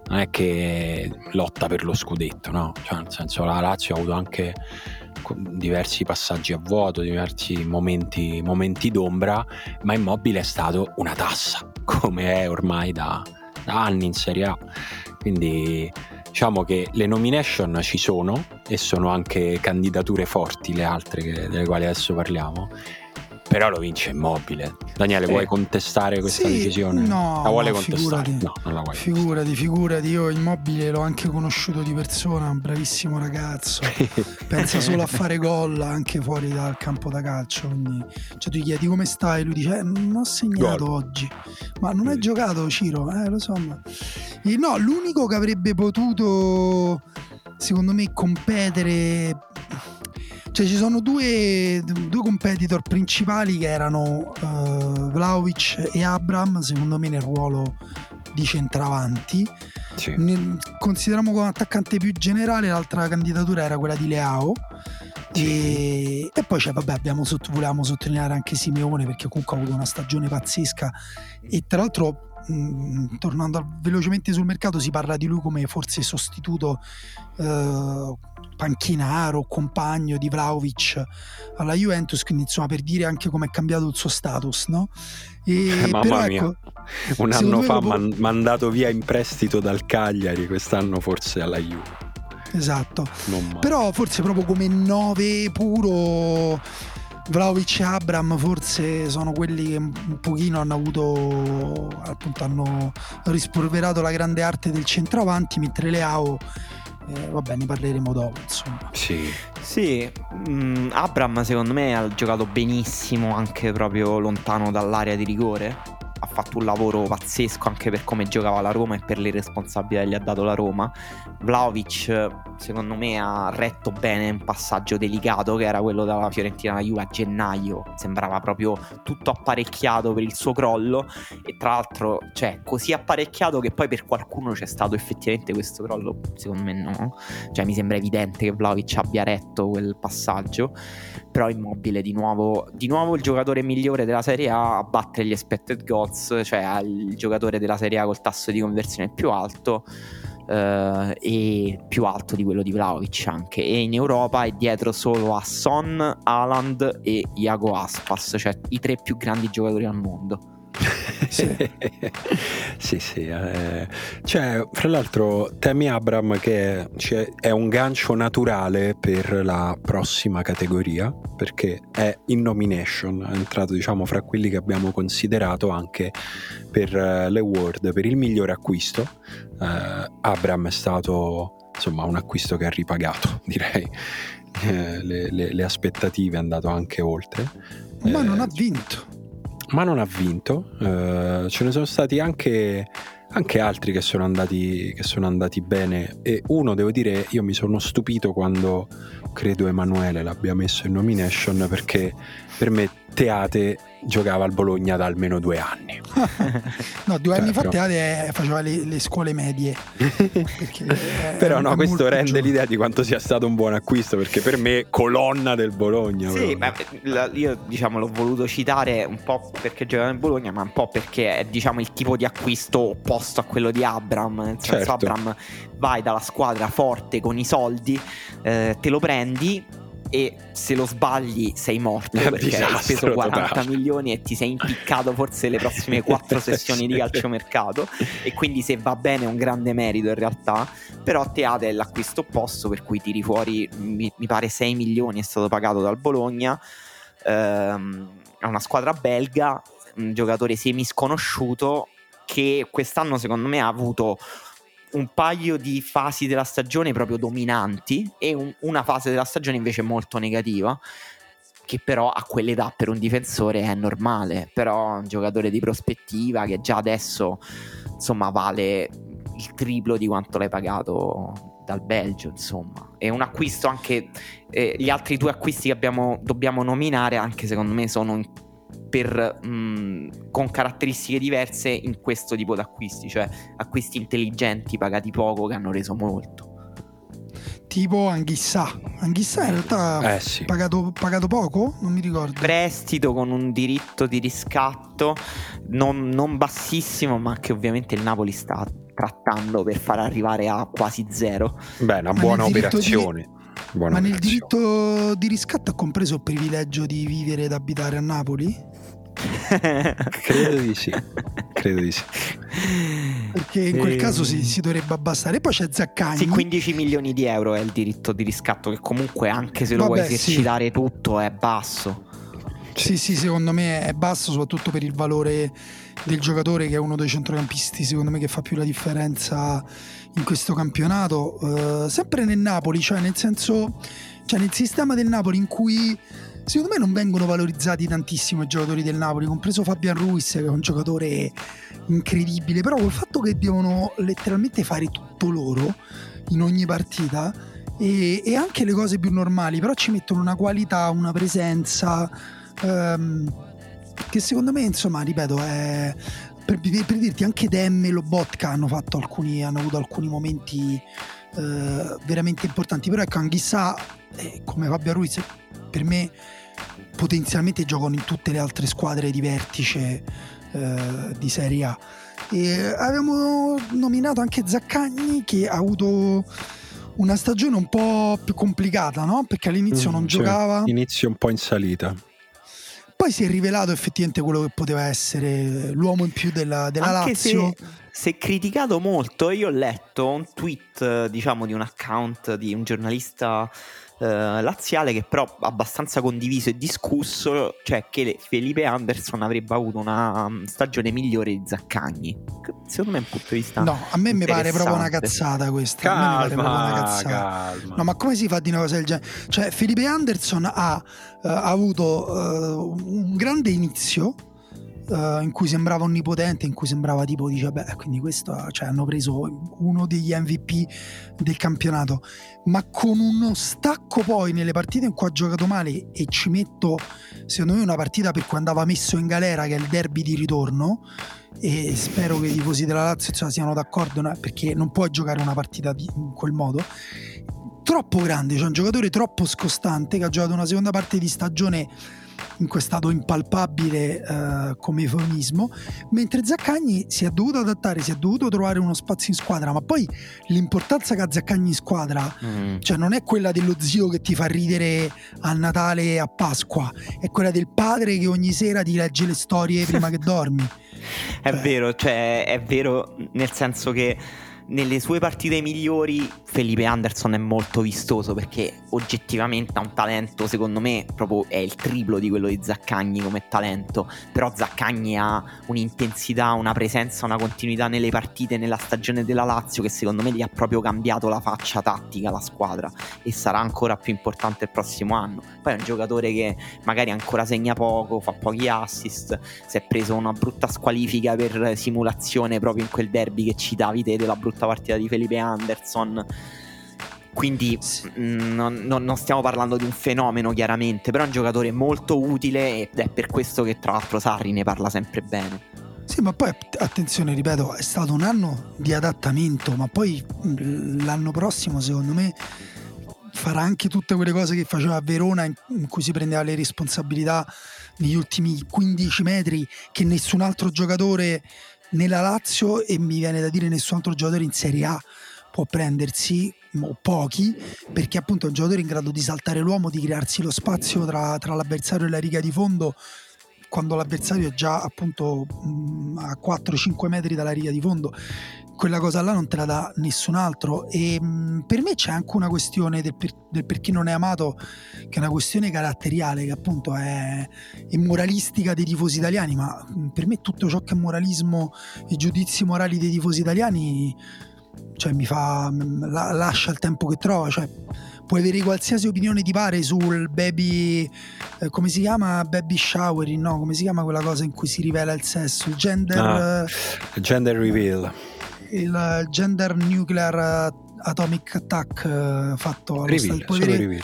non è che lotta per lo scudetto, no? Cioè, nel senso la Lazio ha avuto anche diversi passaggi a vuoto, diversi momenti, momenti d'ombra, ma Immobile è stato una tassa, come è ormai da, da anni in Serie A. Quindi diciamo che le nomination ci sono e sono anche candidature forti le altre che- delle quali adesso parliamo. Però lo vince Immobile. Daniele, Sì. vuoi contestare questa Sì, decisione? no, La vuole no, contestare? figurati. No, non la vuoi. Figurati, figurati, io Immobile l'ho anche conosciuto di persona, un bravissimo ragazzo. pensa solo a fare gol anche fuori dal campo da calcio. Quindi, cioè, tu gli chiedi come stai, lui dice: eh, Non ho segnato Gol. oggi, ma non hai giocato, Ciro. Eh, lo so. ma-". E no, l'unico che avrebbe potuto, secondo me, competere. Cioè, ci sono due, due competitor principali che erano eh, Vlaovic e Abram, secondo me, nel ruolo di centravanti. Sì. Nel- consideriamo come attaccante più generale, l'altra candidatura era quella di Leao. E, e poi cioè, vabbè, abbiamo volevamo sottolineare anche Simeone perché comunque ha avuto una stagione pazzesca e tra l'altro mh, tornando velocemente sul mercato si parla di lui come forse sostituto eh, panchinaro compagno di Vlaovic alla Juventus quindi insomma per dire anche come è cambiato il suo status no? E, Mamma mia. ecco, Un anno fa man- mandato via in prestito dal Cagliari, quest'anno forse alla Juve. esatto. Però forse proprio come 9 puro Vlaovic e Abram forse sono quelli che un pochino hanno avuto appunto hanno rispolverato la grande arte del centravanti mentre Leao eh, vabbè ne parleremo dopo insomma Sì, Sì, mm, Abram secondo me ha giocato benissimo anche proprio lontano dall'area di rigore. Ha fatto un lavoro pazzesco anche per come giocava la Roma e per le responsabilità che gli ha dato la Roma. Vlaovic secondo me ha retto bene un passaggio delicato che era quello dalla Fiorentina alla Juve a gennaio. Sembrava proprio tutto apparecchiato per il suo crollo e tra l'altro cioè così apparecchiato che poi per qualcuno c'è stato effettivamente questo crollo. Secondo me no. Cioè mi sembra evidente che Vlaovic abbia retto quel passaggio. Però Immobile di nuovo, di nuovo il giocatore migliore della Serie A a battere gli expected goals, cioè il giocatore della Serie A col tasso di conversione più alto eh, e più alto di quello di Vlaovic anche. E in Europa è dietro solo a Son, Haaland e Iago Aspas, cioè i tre più grandi giocatori al mondo. Sì. sì, sì. eh. Cioè, fra l'altro, Temi Abram che è un gancio naturale per la prossima categoria, perché è in nomination, è entrato diciamo fra quelli che abbiamo considerato anche per eh, le award, per il migliore acquisto. Eh, Abram è stato insomma un acquisto che ha ripagato, direi. Eh, le, le- le aspettative è andato anche oltre. ma Eh, non ha vinto ma non ha vinto. Eh, ce ne sono stati anche, anche altri che sono, andati, che sono andati bene. E uno, devo dire, io mi sono stupito quando credo Emanuele l'abbia messo in nomination perché per me Teate giocava al Bologna da almeno due anni. no due anni fa Certo. Teate faceva le, le scuole medie è- Però no, questo rende giovane. l'idea di quanto sia stato un buon acquisto perché per me colonna del Bologna. Sì, ma la- io diciamo l'ho voluto citare un po' perché giocava in Bologna, ma un po' perché è diciamo il tipo di acquisto opposto a quello di Abram. Nel senso, Certo. Abram vai dalla squadra forte con i soldi, eh, te lo prendi. E se lo sbagli sei morto È un perché hai speso 40 totale. milioni e ti sei impiccato forse le prossime quattro sessioni di calciomercato. E quindi se va bene è un grande merito in realtà. Però Teate è l'acquisto opposto per cui tiri fuori mi, mi pare 6 milioni è stato pagato dal Bologna ehm, è una squadra belga un giocatore semi sconosciuto che quest'anno secondo me ha avuto un paio di fasi della stagione proprio dominanti e un, una fase della stagione invece molto negativa che però a quell'età per un difensore è normale, però un giocatore di prospettiva che già adesso insomma vale il triplo di quanto l'hai pagato dal Belgio, insomma. È un acquisto anche eh, gli altri due acquisti che abbiamo, dobbiamo nominare anche secondo me sono in, per, mh, con caratteristiche diverse in questo tipo di acquisti, cioè acquisti intelligenti pagati poco che hanno reso molto tipo Anghissà. Anghissà in realtà eh, sì. pagato, pagato, poco, non mi ricordo. Prestito con un diritto di riscatto non, non, bassissimo, ma che ovviamente il Napoli sta trattando per far arrivare a quasi zero. Beh, una ma buona operazione. Di... Buona ma operazione. nel diritto di riscatto ha compreso il privilegio di vivere ed abitare a Napoli? Credo di sì. Credo di sì. Perché in quel caso si, si dovrebbe abbassare. E poi c'è Zaccagni. Sì, 15 milioni di euro è il diritto di riscatto, che comunque anche se lo Vabbè, vuoi esercitare sì. tutto è basso. Sì, sì, secondo me è basso, soprattutto per il valore del giocatore che è uno dei centrocampisti, secondo me che fa più la differenza in questo campionato. Uh, sempre nel Napoli, cioè nel senso, cioè nel sistema del Napoli in cui secondo me non vengono valorizzati tantissimo i giocatori del Napoli, compreso Fabian Ruiz che è un giocatore incredibile, però col fatto che devono letteralmente fare tutto loro in ogni partita e, e anche le cose più normali, però ci mettono una qualità, una presenza um, che secondo me, insomma, ripeto, è per, per, dirti anche Dem e Lobotka hanno alcuni hanno avuto alcuni momenti uh, veramente importanti, però ecco Anghissà eh, come Fabian Ruiz per me potenzialmente giocano in tutte le altre squadre di vertice eh, di Serie A. E abbiamo nominato anche Zaccagni che ha avuto una stagione un po' più complicata, no? Perché all'inizio mm, non cioè, giocava. Inizio un po' in salita. Poi si è rivelato effettivamente quello che poteva essere l'uomo in più della, della Anche Lazio. Se, si è criticato molto, io ho letto un tweet, diciamo, di un account di un giornalista eh, laziale che però abbastanza condiviso e discusso, cioè che Felipe Anderson avrebbe avuto una mm, stagione migliore di Zaccagni. Secondo me è un punto di vista No, a me mi pare proprio una cazzata questa. Calma, a me mi pare proprio una cazzata. Calma. No, ma come si fa di una cosa del genere? Cioè Felipe Anderson ha, uh, avuto uh, un grande inizio Uh, in cui sembrava onnipotente, in cui sembrava tipo dice beh quindi questo cioè, hanno preso uno degli MVP del campionato ma con uno stacco poi nelle partite in cui ha giocato male e ci metto secondo me una partita per cui andava messo in galera che è il derby di ritorno e spero che i tifosi della Lazio cioè, siano d'accordo no? perché non puoi giocare una partita di, in quel modo troppo grande, cioè un giocatore troppo scostante che ha giocato una seconda parte di stagione in questo stato impalpabile uh, come eufemismo, mentre Zaccagni si è dovuto adattare, si è dovuto trovare uno spazio in squadra, ma poi l'importanza che ha Zaccagni in squadra, mm. cioè non è quella dello zio che ti fa ridere a Natale e a Pasqua, è quella del padre che ogni sera ti legge le storie prima che dormi. È cioè... vero, cioè è vero nel senso che nelle sue partite migliori Felipe Anderson è molto vistoso perché oggettivamente ha un talento secondo me proprio è il triplo di quello di Zaccagni come talento. Però Zaccagni ha un'intensità, una presenza, una continuità nelle partite nella stagione della Lazio che secondo me gli ha proprio cambiato la faccia tattica alla squadra e sarà ancora più importante il prossimo anno. Poi è un giocatore che magari ancora segna poco, fa pochi assist si è preso una brutta squalifica per simulazione proprio in quel derby che citavi te della brutta brutta partita di Felipe Anderson. Quindi mm, non, non, non, stiamo parlando di un fenomeno chiaramente, però è un giocatore molto utile ed è per questo che tra l'altro Sarri ne parla sempre bene. Sì, ma poi attenzione, ripeto, è stato un anno di adattamento, ma poi mm, l'anno prossimo secondo me farà anche tutte quelle cose che faceva a Verona in cui si prendeva le responsabilità negli ultimi 15 metri che nessun altro giocatore nella Lazio e mi viene da dire nessun altro giocatore in Serie A può prendersi o pochi perché appunto è un giocatore in grado di saltare l'uomo di crearsi lo spazio tra, tra l'avversario e la riga di fondo quando l'avversario è già appunto a 4-5 metri dalla riga di fondo quella cosa là non te la dà nessun altro. E mh, per me c'è anche una questione del, per, del, perché non è amato che è una questione caratteriale che appunto è, è moralistica dei tifosi italiani ma mh, per me tutto ciò che è moralismo e giudizi morali dei tifosi italiani cioè mi fa la, lascia il tempo che trova, cioè puoi avere qualsiasi opinione ti pare sul baby eh, come si chiama? Baby showering no? Come si chiama quella cosa in cui si rivela il sesso? Il gender ah, gender reveal il gender nuclear atomic attack uh, fatto allo. Puoi avere,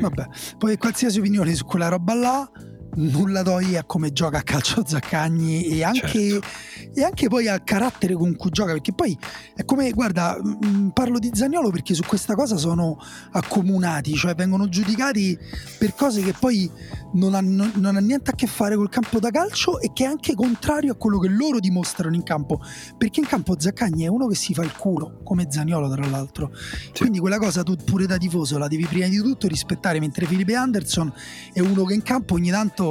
vabbè, poi qualsiasi opinione su quella roba là nulla toglie a come gioca a calcio Zaccagni e anche, certo. e anche, poi al carattere con cui gioca perché poi è come guarda mm, parlo di Zagnolo perché su questa cosa sono accomunati cioè vengono giudicati per cose che poi non hanno non ha niente a che fare col campo da calcio e che è anche contrario a quello che loro dimostrano in campo perché in campo Zaccagni è uno che si fa il culo come Zagnolo tra l'altro sì. quindi quella cosa tu pure da tifoso la devi prima di tutto rispettare mentre Felipe Anderson è uno che in campo ogni tanto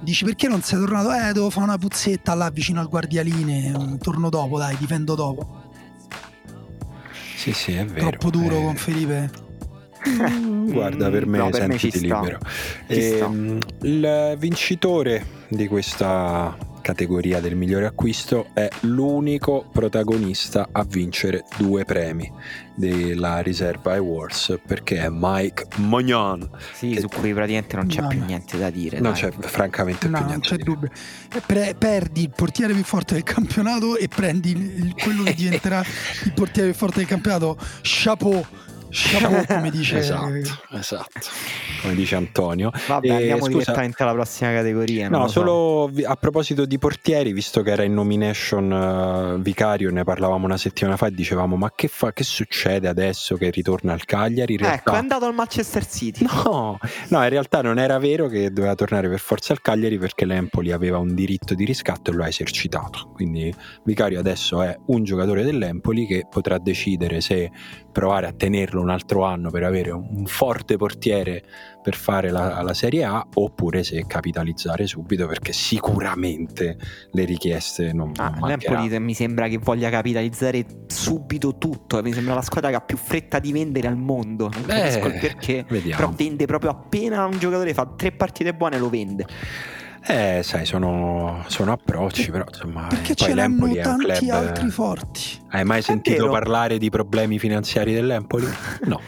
dici perché non sei tornato? Eh, devo fare una puzzetta là vicino al guardialine, torno dopo, dai, difendo dopo. Sì, sì, è vero. Troppo duro eh... con Felipe. Guarda, per me, no, per me libero. E, ehm, il vincitore di questa categoria del migliore acquisto è l'unico protagonista a vincere due premi della riserva Awards perché è Mike Mognan sì, che... su cui praticamente non c'è no, più niente da dire non dai. c'è francamente no, più niente non c'è dubbio. Pre- perdi il portiere più forte del campionato e prendi il, quello che diventerà il portiere più forte del campionato. Chapeau Chapeau, come dice esatto, esatto, come dice Antonio. Vabbè, e, andiamo scusa, direttamente alla prossima categoria. No, solo so. a proposito di portieri, visto che era in nomination uh, vicario, ne parlavamo una settimana fa e dicevamo: Ma che, fa, che succede adesso che ritorna al Cagliari? Realtà, ecco, è andato al Manchester City. No, no, in realtà non era vero che doveva tornare per forza al Cagliari perché l'Empoli aveva un diritto di riscatto e lo ha esercitato. Quindi Vicario adesso è un giocatore dell'Empoli che potrà decidere se provare a tenerlo un altro anno per avere un forte portiere per fare la, la, Serie A oppure se capitalizzare subito perché sicuramente le richieste non, ah, L'Empoli mi sembra che voglia capitalizzare subito tutto mi sembra la squadra che ha più fretta di vendere al mondo non Beh, perché vediamo. però vende proprio appena un giocatore fa tre partite buone lo vende eh, sai, sono, sono approcci, però insomma. Perché ce l'hanno tanti altri forti. Hai mai sentito parlare di problemi finanziari dell'Empoli? No.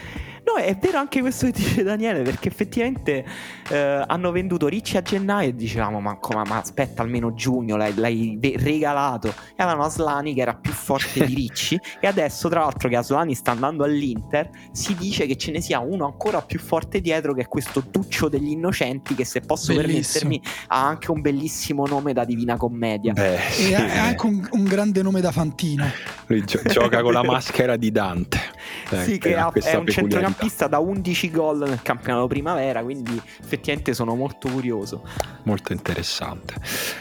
No, è vero anche questo che dice Daniele, perché effettivamente eh, hanno venduto Ricci a gennaio e dicevamo, ma, ma, ma aspetta almeno giugno, l'hai, l'hai, regalato. E avevano Aslani che era più forte di Ricci e adesso tra l'altro che Aslani sta andando all'Inter, si dice che ce ne sia uno ancora più forte dietro che è questo Tuccio degli Innocenti che se posso Bellissimo. permettermi ha anche un bellissimo nome da Divina Commedia. Beh, sì. E ha anche un, un, grande nome da Fantino. Lui gio- gioca con la maschera di Dante. Eh, sì, che ha, è un centrocampista da 11 gol nel campionato primavera, quindi effettivamente sono molto curioso. Molto interessante.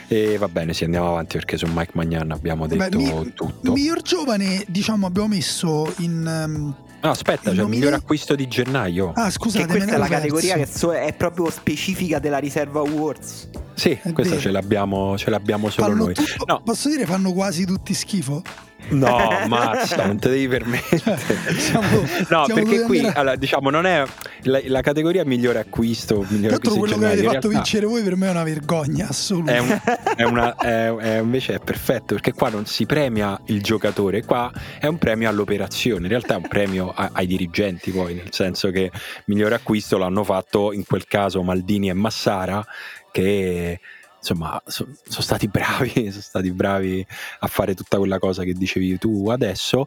E va bene, sì, andiamo avanti perché su Mike Magnan abbiamo detto Beh, mi, tutto. Miglior giovane, diciamo, abbiamo messo in... Um... No, aspetta, c'è il miglior acquisto di gennaio. Ah, scusate, questa è la categoria che so, è proprio specifica della riserva Awards. Sì, è questa ce l'abbiamo, ce l'abbiamo, solo fanno noi. Tu, no. Posso dire, fanno quasi tutti schifo? No, mazza, non te devi permettere. Siamo, no, siamo perché qui andare... allora, diciamo non è la, la, categoria migliore acquisto. Migliore Tanto quello che avete fatto vincere voi per me è una vergogna assoluta. È un, è una, è, è, invece è perfetto perché qua non si premia il giocatore, qua è un premio all'operazione. In realtà è un premio a, ai dirigenti, poi, nel senso che migliore acquisto l'hanno fatto in quel caso Maldini e Massara che insomma, sono so stati bravi, sono stati bravi a fare tutta quella cosa che dicevi tu adesso,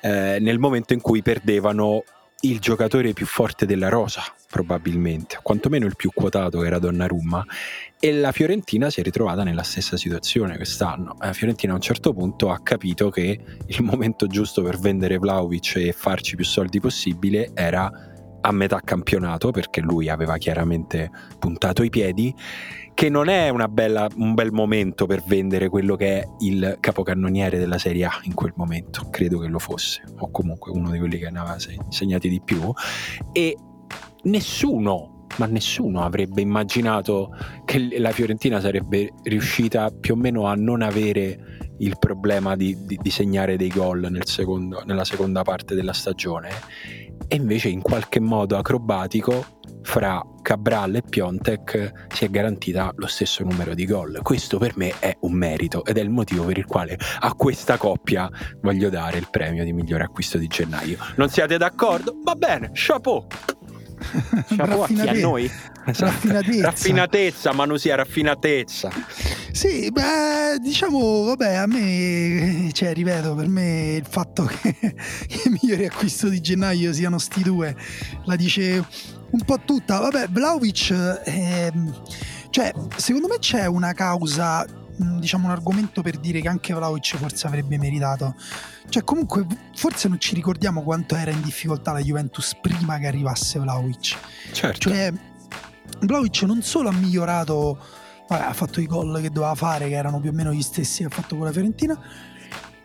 eh, nel momento in cui perdevano il giocatore più forte della rosa, probabilmente, quantomeno il più quotato che era Donnarumma, e la Fiorentina si è ritrovata nella stessa situazione quest'anno. La Fiorentina a un certo punto ha capito che il momento giusto per vendere Vlaovic e farci più soldi possibile era a metà campionato, perché lui aveva chiaramente puntato i piedi, che non è bella, un bel momento per vendere quello che è il capocannoniere della Serie A in quel momento, credo che lo fosse, o comunque uno di quelli che ne aveva segnati di più, e nessuno, ma nessuno avrebbe immaginato che la Fiorentina sarebbe riuscita più o meno a non avere il problema di, di, di segnare dei gol nel nella seconda parte della stagione e invece in qualche modo acrobatico fra Cabral e Piontek si è garantita lo stesso numero di gol. Questo per me è un merito ed è il motivo per il quale a questa coppia voglio dare il premio di migliore acquisto di gennaio. Non siete d'accordo? Va bene, chapeau! chapeau a chi a noi? Esatto. Raffinatezza. raffinatezza, Manusia, raffinatezza. Sì, beh, diciamo, vabbè, a me, cioè, ripeto, per me il fatto che i migliori acquisto di gennaio siano sti due la dice un po' tutta. Vabbè, Vlaovic, eh, cioè, secondo me c'è una causa diciamo un argomento per dire che anche Vlaovic forse avrebbe meritato cioè comunque forse non ci ricordiamo quanto era in difficoltà la Juventus prima che arrivasse Vlaovic certo cioè Vlaovic non solo ha migliorato, vabbè, ha fatto i gol che doveva fare, che erano più o meno gli stessi che ha fatto con la Fiorentina,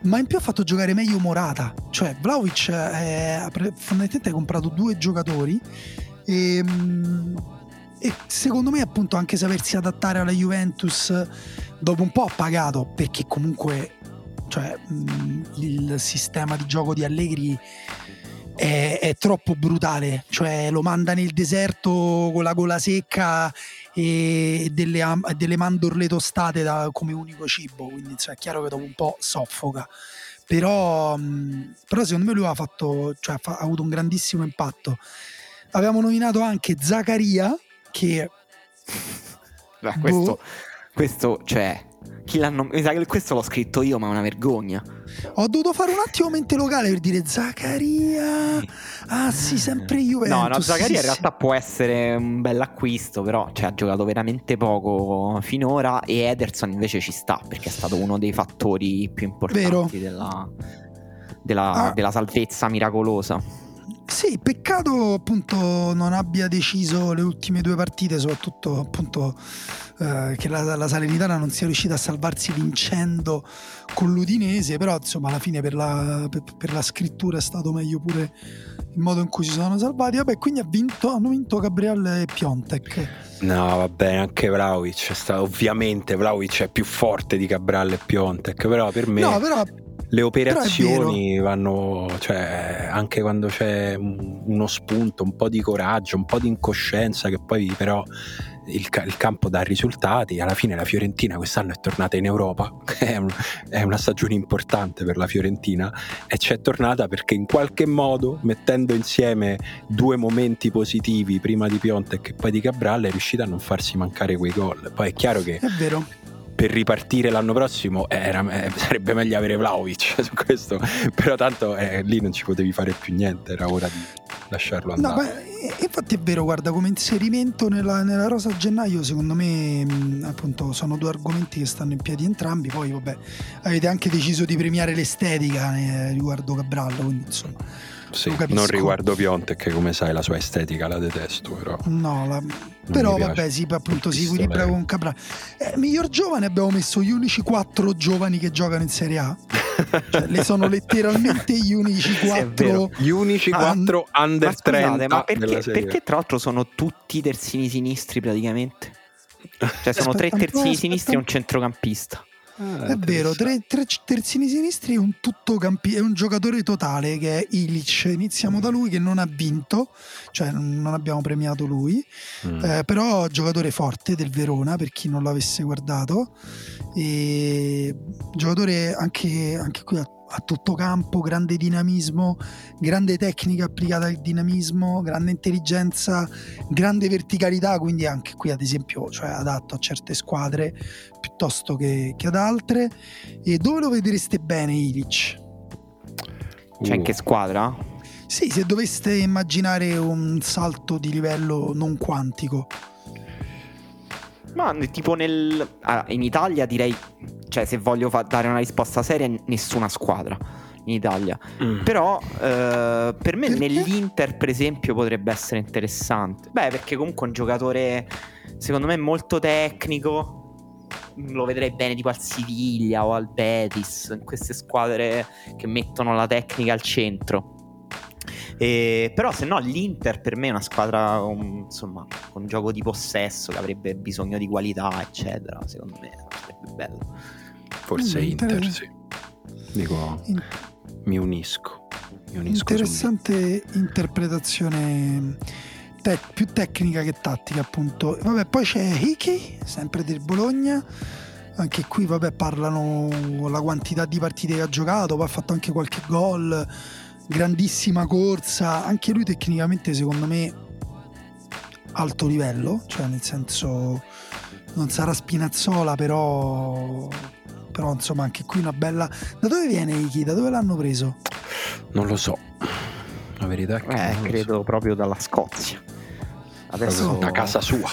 ma in più ha fatto giocare meglio Morata. Cioè, Vlaovic ha fondamentalmente ha comprato due giocatori e, ehm, e, secondo me appunto anche sapersi adattare alla Juventus dopo un po' ha pagato perché comunque cioè, il sistema di gioco di Allegri è, è, troppo brutale, cioè lo manda nel deserto con la gola secca e delle, delle mandorle tostate da, come unico cibo, quindi cioè, è chiaro che dopo un po' soffoca. Però, però secondo me lui ha, fatto, cioè, ha avuto un grandissimo impatto. Avevamo nominato anche Zaccaria che... Beh, questo, boh. questo cioè, chi sa che questo l'ho scritto io, ma è una vergogna. Ho dovuto fare un attimo mente locale per dire Zaccaria. Ah, sì, sempre Juventus. No, no, Zaccaria sì, in realtà sì. può essere un bel acquisto, però cioè, ha giocato veramente poco finora. E Ederson invece ci sta perché è stato uno dei fattori più importanti della, della, ah. della salvezza miracolosa. Sì, peccato appunto non abbia deciso le ultime due partite, soprattutto appunto eh, che la, la, Salernitana non sia riuscita a salvarsi vincendo con l'Udinese, però insomma alla fine per la, per, per la scrittura è stato meglio pure il modo in cui si sono salvati. Vabbè, quindi ha vinto, hanno vinto Gabriele e Piontek. No, va bene, anche Vlaovic. Sta, ovviamente Vlaovic è più forte di Gabriele e Piontek, però per me... No, però le operazioni vanno, cioè, anche quando c'è uno spunto, un po' di coraggio, un po' di incoscienza, che poi però il, il campo dà risultati. Alla fine la Fiorentina quest'anno è tornata in Europa, è, un, è, una stagione importante per la Fiorentina e c'è tornata perché in qualche modo, mettendo insieme due momenti positivi, prima di Piontek e poi di Cabral, è riuscita a non farsi mancare quei gol. Poi è chiaro che... È vero per ripartire l'anno prossimo era, eh, sarebbe meglio avere Vlaovic su questo, però tanto eh, lì non ci potevi fare più niente, era ora di lasciarlo andare. No, beh, infatti è vero, guarda, come inserimento nella, nella rosa a gennaio, secondo me mh, appunto sono due argomenti che stanno in piedi entrambi, poi vabbè, avete anche deciso di premiare l'estetica eh, riguardo Cabrallo, quindi insomma sì, non riguardo Piontek che come sai la sua estetica la detesto però. No, la... però vabbè sì, appunto si equilibra lei. con Cabral. Eh, miglior giovane abbiamo messo gli unici quattro giovani che giocano in Serie A. cioè, le sono letteralmente gli unici quattro. Gli unici quattro ah, under ma scusate, 30 ma perché, perché tra l'altro sono tutti terzini sinistri praticamente? Cioè sono aspetta, tre terzini sinistri e un centrocampista. Ah, è vero, tre, tre, terzini sinistri e un tuttocampi, è un giocatore totale che è Ilic. Iniziamo da lui che non ha vinto, cioè non abbiamo premiato lui, mm. eh, però giocatore forte del Verona per chi non l'avesse guardato. E giocatore anche, anche qui a a tutto campo, grande dinamismo, grande tecnica applicata al dinamismo, grande intelligenza, grande verticalità, quindi anche qui ad esempio cioè adatto a certe squadre piuttosto che, che ad altre. E dove lo vedreste bene Ilic? C'è anche uh. squadra? Sì, se doveste immaginare un salto di livello non quantico. Ma tipo nel... Ah, in Italia direi, cioè se voglio fa- dare una risposta seria, nessuna squadra in Italia. Mm. Però eh, per me nell'Inter per esempio potrebbe essere interessante. Beh perché comunque è un giocatore secondo me molto tecnico. Lo vedrei bene tipo al Siviglia o al Betis, queste squadre che mettono la tecnica al centro. E, però se no l'Inter per me è una squadra um, insomma con gioco di possesso che avrebbe bisogno di qualità eccetera secondo me sarebbe bello forse Inter sì dico In... mi unisco mi unisco interessante interpretazione te- più tecnica che tattica, appunto. Vabbè, poi c'è Hickey, sempre del Bologna. Anche qui, vabbè, parlano la quantità di partite che ha giocato, poi ha fatto anche qualche gol, grandissima corsa. Anche lui tecnicamente, secondo me, alto livello, cioè nel senso non sarà Spinazzola, però però insomma anche qui una bella da dove viene Iki? da dove l'hanno preso? non lo so la verità è che eh, credo so. proprio dalla Scozia adesso da casa sua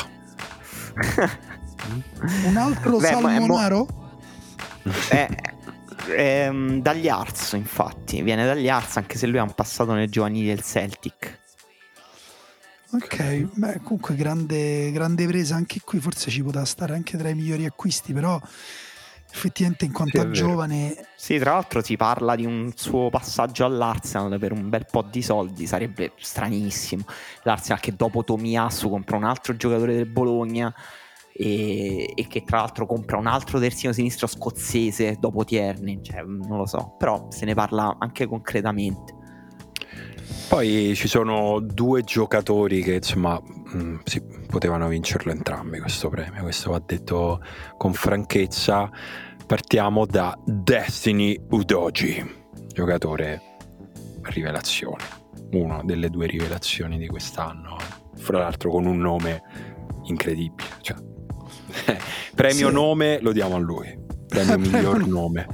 un altro Beh, salmonaro? È, è, è, dagli Arts infatti. Viene dagli Arts anche se lui ha un passato nel giovanili del Celtic. Ok, beh, comunque grande, grande presa. Anche qui, forse ci poteva stare anche tra i migliori acquisti, però effettivamente in quanto sì, a giovane... Sì, tra l'altro si parla di un suo passaggio all'Arsenal per un bel po' di soldi, sarebbe stranissimo. L'Arsenal che dopo Tomiasu compra un altro giocatore del Bologna e, e, che tra l'altro compra un altro terzino sinistro scozzese dopo Tierney, cioè, non lo so, però se ne parla anche concretamente. Poi ci sono due giocatori che insomma mh, mm, sì, potevano vincerlo entrambi questo premio, questo va detto con franchezza. Partiamo da Destiny Udoji, giocatore rivelazione, una delle due rivelazioni di quest'anno, fra l'altro con un nome incredibile. Cioè, premio sì. nome lo diamo a lui, premio miglior nome,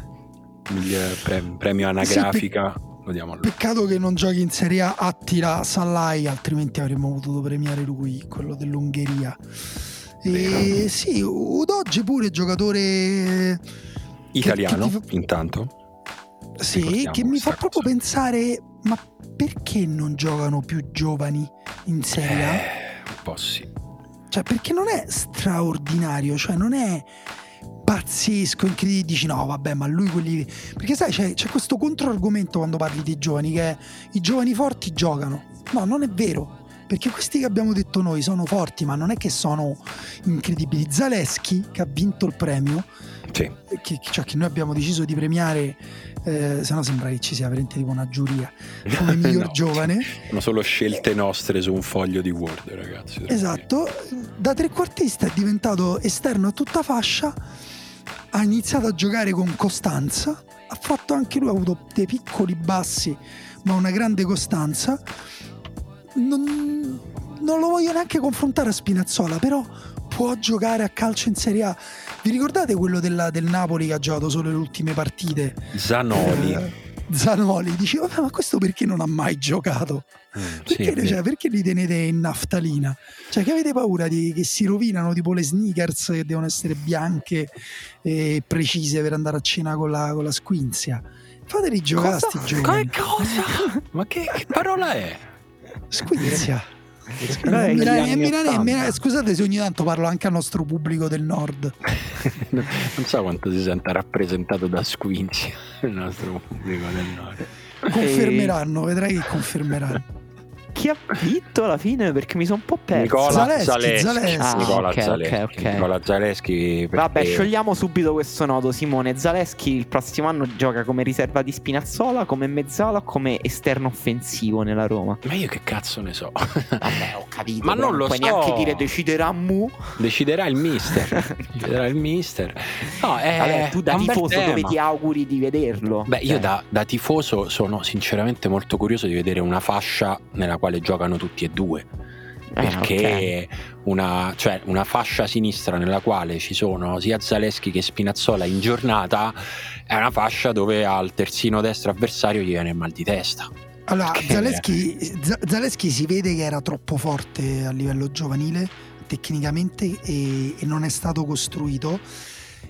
premio, premio anagrafica. Sì, lo diamo a lui. Peccato che non giochi in Serie A, attira Sallai, altrimenti avremmo potuto premiare lui, quello dell'Ungheria. E sì, Udoge pure giocatore italiano, che, che ti... intanto. Sì, che mi fa proprio cosa. pensare, ma perché non giocano più giovani in Serie A? Eh, un po' sì. Cioè, perché non è straordinario, cioè non è pazzesco, incredibile, dici no vabbè ma lui quelli... Perché sai c'è, c'è questo controargomento quando parli dei giovani che i giovani forti giocano. No, non è vero. Perché questi che abbiamo detto noi sono forti, ma non è che sono incredibili. Zaleschi, che ha vinto il premio, sì. che, cioè, che noi abbiamo deciso di premiare eh, se no sembra che ci sia veramente tipo una giuria come miglior no, giovane. Sono solo scelte nostre su un foglio di Word, ragazzi. Esatto, da trequartista è diventato esterno a tutta fascia ha iniziato a giocare con costanza, ha fatto anche lui, ha avuto dei piccoli bassi, ma una grande costanza. Non, non lo voglio neanche confrontare a Spinazzola, però può giocare a calcio in Serie A. Vi ricordate quello della, del Napoli che ha giocato solo le ultime partite? Zanoli. Eh, Zanoli, dici, vabbè, ma questo perché non ha mai giocato? Mm, perché, sì, cioè, perché, li tenete in naftalina? Cioè, che avete paura di, che si rovinano tipo le sneakers che devono essere bianche e precise per andare a cena con la, con la squinzia? Fateli giocare sti giovani. Cosa? ma che, che parola è? Squinzia. Milane, Milane, Milane, scusate se ogni tanto parlo anche al nostro pubblico del nord. non so quanto si senta rappresentato da Squincy il nostro pubblico del nord. Confermeranno, vedrai che confermeranno chi ha vinto alla fine? Perché mi sono un po' perso. Nicola Zaleschi. Zaleschi. Zaleschi. Ah, Nicola, okay, Zaleschi. Okay, okay. Nicola Zaleschi. Perché... Vabbè, sciogliamo subito questo nodo, Simone. Zaleschi il prossimo anno gioca come riserva di Spinazzola, come mezzala come esterno offensivo nella Roma. Ma io che cazzo ne so? Vabbè, ho capito. Ma non lo puoi so. neanche dire deciderà Mu. Deciderà il mister. deciderà il mister. No, è Vabbè, tu da tifoso dove ti auguri di vederlo? Beh, io cioè. da, da tifoso sono sinceramente molto curioso di vedere una fascia nella quale giocano tutti e due ah, perché okay. una, cioè, una, fascia sinistra nella quale ci sono sia Zaleschi che Spinazzola in giornata è una fascia dove al terzino destro avversario gli viene il mal di testa. Allora, Zaleschi, Zaleschi, si vede che era troppo forte a livello giovanile tecnicamente e, e non è stato costruito.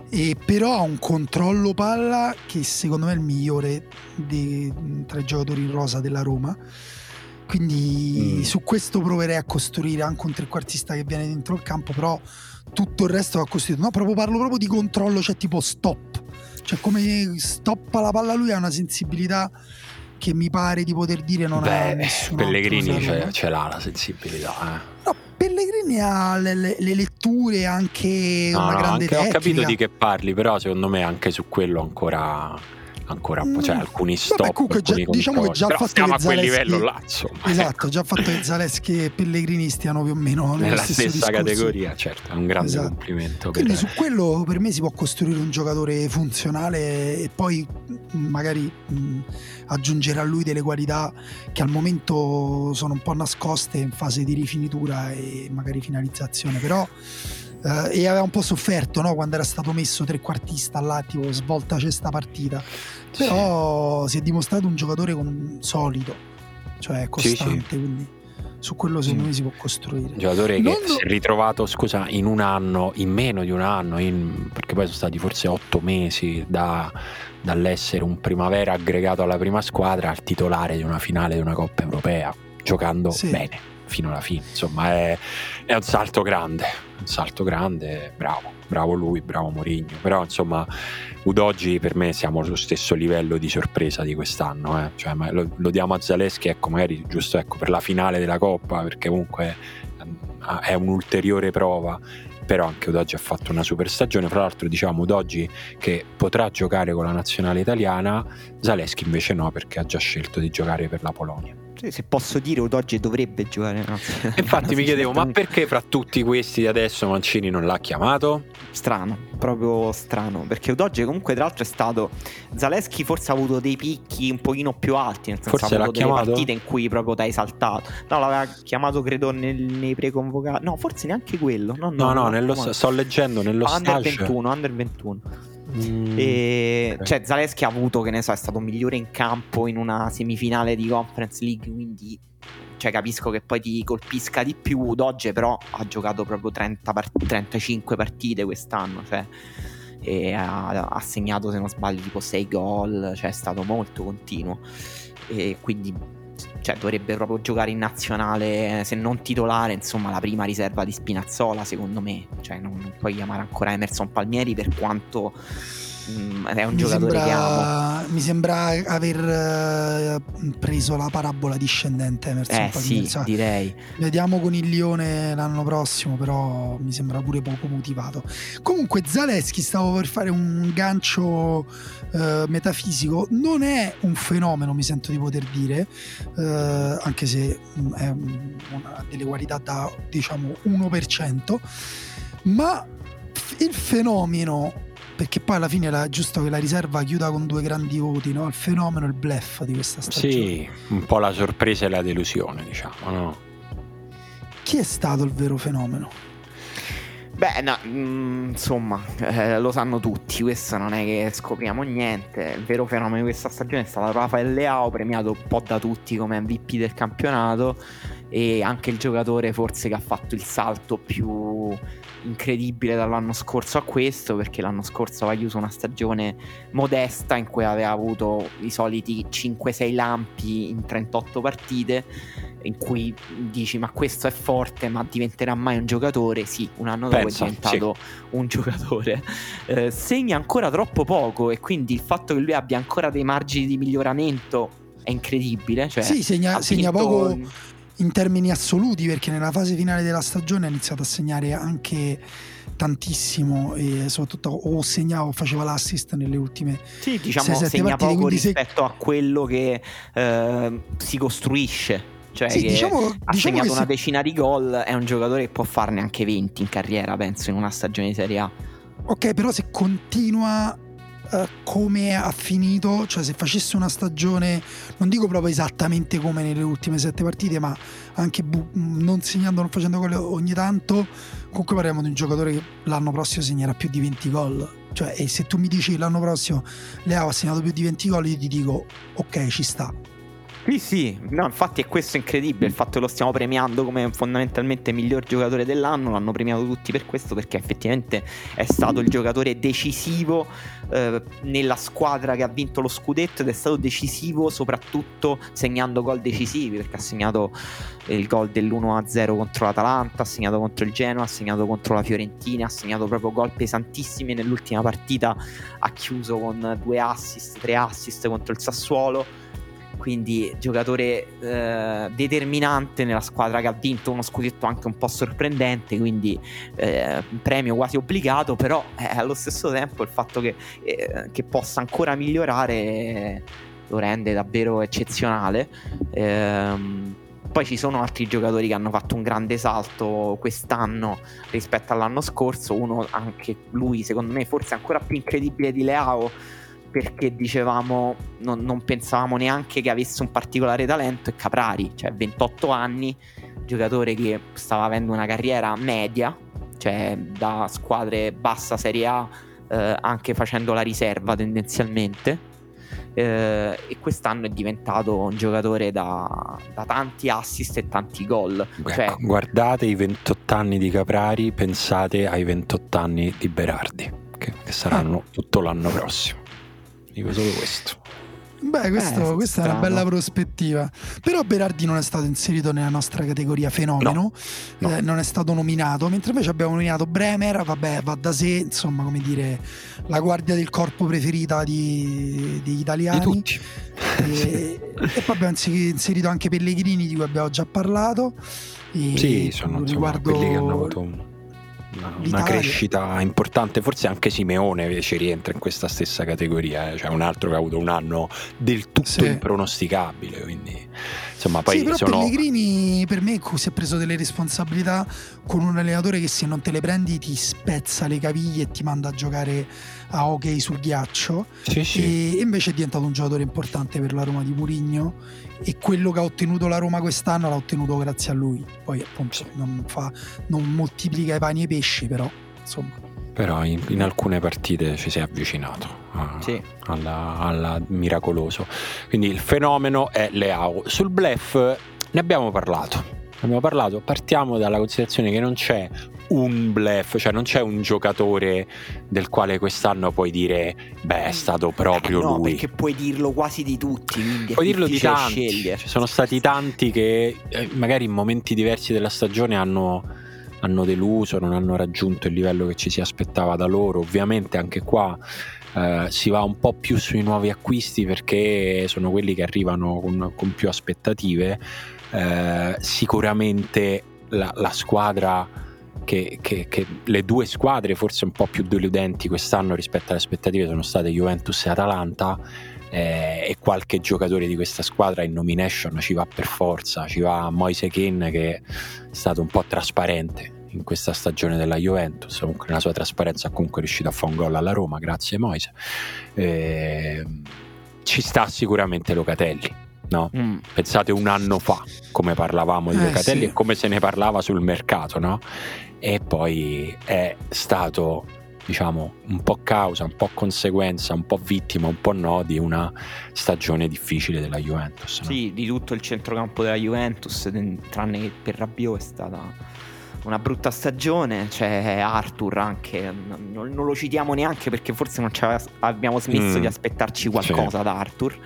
E però ha un controllo palla che secondo me è il migliore dei, tra i giocatori in rosa della Roma quindi mm. su questo proverei a costruire anche un trequartista che viene dentro il campo, però tutto il resto va costruito. No, proprio parlo proprio di controllo, cioè tipo stop. Cioè come stoppa la palla lui ha una sensibilità che mi pare di poter dire non Beh, ha nessun Pellegrini ce, ce, l'ha la sensibilità. Eh. No, Pellegrini ha le, le, le letture anche no, una no, grande anche, Ho capito di che parli, però secondo me anche su quello ancora ancora po', cioè Mm, alcuni stop. Vabbè, comunque già- alcuni diciamo che già Però fatto stiamo che a quel Zaleschi- livello là, insomma. Esatto, già fatto che Zaleschi e Pellegrini stiano più o meno Nella stessa discorso. categoria, certo, è un grande Esatto. complimento. Quindi per- su quello per me si può costruire un giocatore funzionale e poi mh, magari mh, aggiungere a lui delle qualità che al momento sono un po' nascoste in fase di rifinitura e magari finalizzazione, però eh, e aveva un po' sofferto no? quando era stato messo trequartista tipo svolta cesta partita, Sì. però si è dimostrato un giocatore con- solido, cioè Sì, sì. costante, quindi su quello secondo Mm. me si può costruire. Un giocatore che Non- si è ritrovato, scusa, in un anno, in meno di un anno, in- perché poi sono stati forse otto mesi da- dall'essere un primavera aggregato alla prima squadra al titolare di una finale di una Coppa Europea, giocando Sì. bene fino alla fine. Insomma, è, è un salto grande, un salto grande, bravo, bravo lui, bravo Mourinho. Però insomma, Udoggi per me siamo allo stesso livello di sorpresa di quest'anno, eh. Cioè, lo, lo diamo a Zaleschi, ecco, magari giusto ecco, per la finale della Coppa, perché comunque eh, è un'ulteriore prova. Però anche Udoggi ha fatto una super stagione. Fra l'altro, diciamo Udoggi che potrà giocare con la nazionale italiana, Zaleschi invece no, perché ha già scelto di giocare per la Polonia. Se posso dire, Udoggi dovrebbe giocare. no? Infatti mi chiedevo, ma perché fra tutti questi adesso Mancini non l'ha chiamato? Strano, proprio strano. Perché Udoggi comunque tra l'altro è stato... Zaleschi forse ha avuto dei picchi un pochino più alti, nel senso Forse ha l'ha avuto delle chiamato? partite in cui proprio t'hai saltato. No, l'aveva chiamato credo nel- nei preconvocati. No, forse neanche quello. No, no, No, no, chiamato. sto leggendo nello Under stage. 21, under 21. Mm, E, ok. Cioè, Zaleschi ha avuto, che ne so, è stato migliore in campo in una semifinale di Conference League, quindi cioè, capisco che poi ti colpisca di più. Dogge però ha giocato proprio 30 part- 35 partite quest'anno, cioè, e ha, ha segnato, se non sbaglio, tipo 6 gol, cioè è stato molto continuo. E quindi cioè, dovrebbe proprio giocare in nazionale, se non titolare, insomma, la prima riserva di Spinazzola, secondo me. Cioè, non, non puoi chiamare ancora Emerson Palmieri per quanto è un mi, giocatore che amo. sembra, mi sembra aver eh, preso la parabola discendente Emerson Eh Palmieri, sì, cioè, direi. Vediamo con il Lione l'anno prossimo, però mi sembra pure poco motivato. Comunque, Zaleschi, stavo per fare un gancio eh, metafisico, non è un fenomeno, mi sento di poter dire, eh, anche se mm, un- una delle qualità da diciamo 1%, ma il fenomeno perché poi alla fine è giusto che la riserva chiuda con due grandi voti, no? Il fenomeno e il bluff di questa stagione. Sì, un po' la sorpresa e la delusione, diciamo, no? Chi è stato il vero fenomeno? Beh, no, mm, insomma, eh, lo sanno tutti, questo non è che scopriamo niente. Il vero fenomeno di questa stagione è stato Rafael Leao, premiato un po' da tutti come MVP del campionato e anche il giocatore forse che ha fatto il salto più incredibile dall'anno scorso a questo, perché l'anno scorso aveva chiuso una stagione modesta in cui aveva avuto i soliti 5-6 lampi in 38 partite in cui dici ma questo è forte ma diventerà mai un giocatore? Sì un anno dopo Pensa, è diventato un giocatore. Eh, segna ancora troppo poco e quindi il fatto che lui abbia ancora dei margini di miglioramento è incredibile cioè, sì, segna, segna poco in termini assoluti perché nella fase finale della stagione ha iniziato a segnare anche tantissimo e soprattutto o segnava o faceva l'assist nelle ultime sì diciamo sei, sette segna partite, poco quindi se- rispetto a quello che eh, si costruisce. Cioè sì, diciamo, ha diciamo segnato una se- decina di gol è un giocatore che può farne anche 20 in carriera penso in una stagione di Serie A. Ok però se continua eh, come ha finito cioè se facesse una stagione non dico proprio esattamente come nelle ultime sette partite ma anche bu- non segnando non facendo gol ogni tanto comunque parliamo di un giocatore che l'anno prossimo segnerà più di 20 gol. Cioè e se tu mi dici l'anno prossimo Leao ha segnato più di 20 gol io ti dico ok ci sta Sì, sì, no, infatti è questo incredibile, il fatto che lo stiamo premiando come fondamentalmente miglior giocatore dell'anno, l'hanno premiato tutti per questo perché effettivamente è stato il giocatore decisivo eh, nella squadra che ha vinto lo scudetto ed è stato decisivo soprattutto segnando gol decisivi perché ha segnato il gol dell'1-0 contro l'Atalanta, ha segnato contro il Genoa, ha segnato contro la Fiorentina, ha segnato proprio gol pesantissimi nell'ultima partita, ha chiuso con due assist, tre assist contro il Sassuolo quindi giocatore eh, determinante nella squadra che ha vinto uno scudetto anche un po' sorprendente, quindi eh, premio quasi obbligato, però eh, allo stesso tempo il fatto che, eh, che possa ancora migliorare lo rende davvero eccezionale. Ehm, poi ci sono altri giocatori che hanno fatto un grande salto quest'anno rispetto all'anno scorso, uno anche lui secondo me forse ancora più incredibile di Leao perché dicevamo non, non, pensavamo neanche che avesse un particolare talento è Caprari, cioè 28 anni, giocatore che stava avendo una carriera media, cioè da squadre bassa Serie A eh, anche facendo la riserva tendenzialmente eh, e quest'anno è diventato un giocatore da, da tanti assist e tanti gol. Ecco, cioè, guardate i 28 anni di Caprari, pensate ai 28 anni di Berardi, che, che saranno ah. tutto l'anno prossimo. Dico solo questo. Beh, questo, eh, questa strano. è una bella prospettiva. Però Berardi non è stato inserito nella nostra categoria fenomeno, no, no. Eh, non è stato nominato, mentre invece abbiamo nominato Bremer, vabbè, va da sé, insomma, come dire, la guardia del corpo preferita di, degli italiani. Di tutti. E, e poi abbiamo inserito anche Pellegrini, di cui abbiamo già parlato. E sì, sono riguardo... quelli che hanno avuto una, crescita importante. Forse anche Simeone ci rientra in questa stessa categoria, eh? cioè un altro che ha avuto un anno del tutto sì. impronosticabile. Quindi, insomma, poi sì, però sono... Pellegrini per me si è preso delle responsabilità con un allenatore che se non te le prendi ti spezza le caviglie e ti manda a giocare a hockey sul ghiaccio. Sì, sì. E invece è diventato un giocatore importante per la Roma di Murigno e quello che ha ottenuto la Roma quest'anno l'ha ottenuto grazie a lui. Poi appunto non, fa, non moltiplica i pani e i pesci, però insomma. Però in, in alcune partite ci si è avvicinato a, sì. alla, alla miracoloso. Quindi il fenomeno è Leao. Sul blef ne abbiamo parlato. Abbiamo parlato, partiamo dalla considerazione che non c'è un bluff, cioè non c'è un giocatore del quale quest'anno puoi dire, beh, è stato proprio eh no, lui. Perché puoi dirlo quasi di tutti, puoi dirlo di tanti. Ci sono stati tanti che eh, magari in momenti diversi della stagione hanno, hanno deluso, non hanno raggiunto il livello che ci si aspettava da loro. Ovviamente anche qua Uh, si va un po' più sui nuovi acquisti perché sono quelli che arrivano con, con più aspettative. Uh, sicuramente la, la squadra che, che, che, le due squadre forse un po' più deludenti quest'anno rispetto alle aspettative sono state Juventus e Atalanta eh, e qualche giocatore di questa squadra in nomination ci va per forza, ci va Moise Keane che è stato un po' trasparente in questa stagione della Juventus, comunque nella sua trasparenza ha comunque riuscito a fare un gol alla Roma, grazie Moise. Eh, ci sta sicuramente Locatelli. No? Mm. Pensate un anno fa come parlavamo di eh, Locatelli sì. e come se ne parlava sul mercato, no? E poi è stato diciamo un po' causa, un po' conseguenza, un po' vittima, un po' no di una stagione difficile della Juventus. No? Sì, di tutto il centrocampo della Juventus, tranne che per Rabiot è stata una brutta stagione, c'è Arthur anche, non, non lo citiamo neanche perché forse non abbiamo smesso mm, di aspettarci qualcosa sì. da Arthur.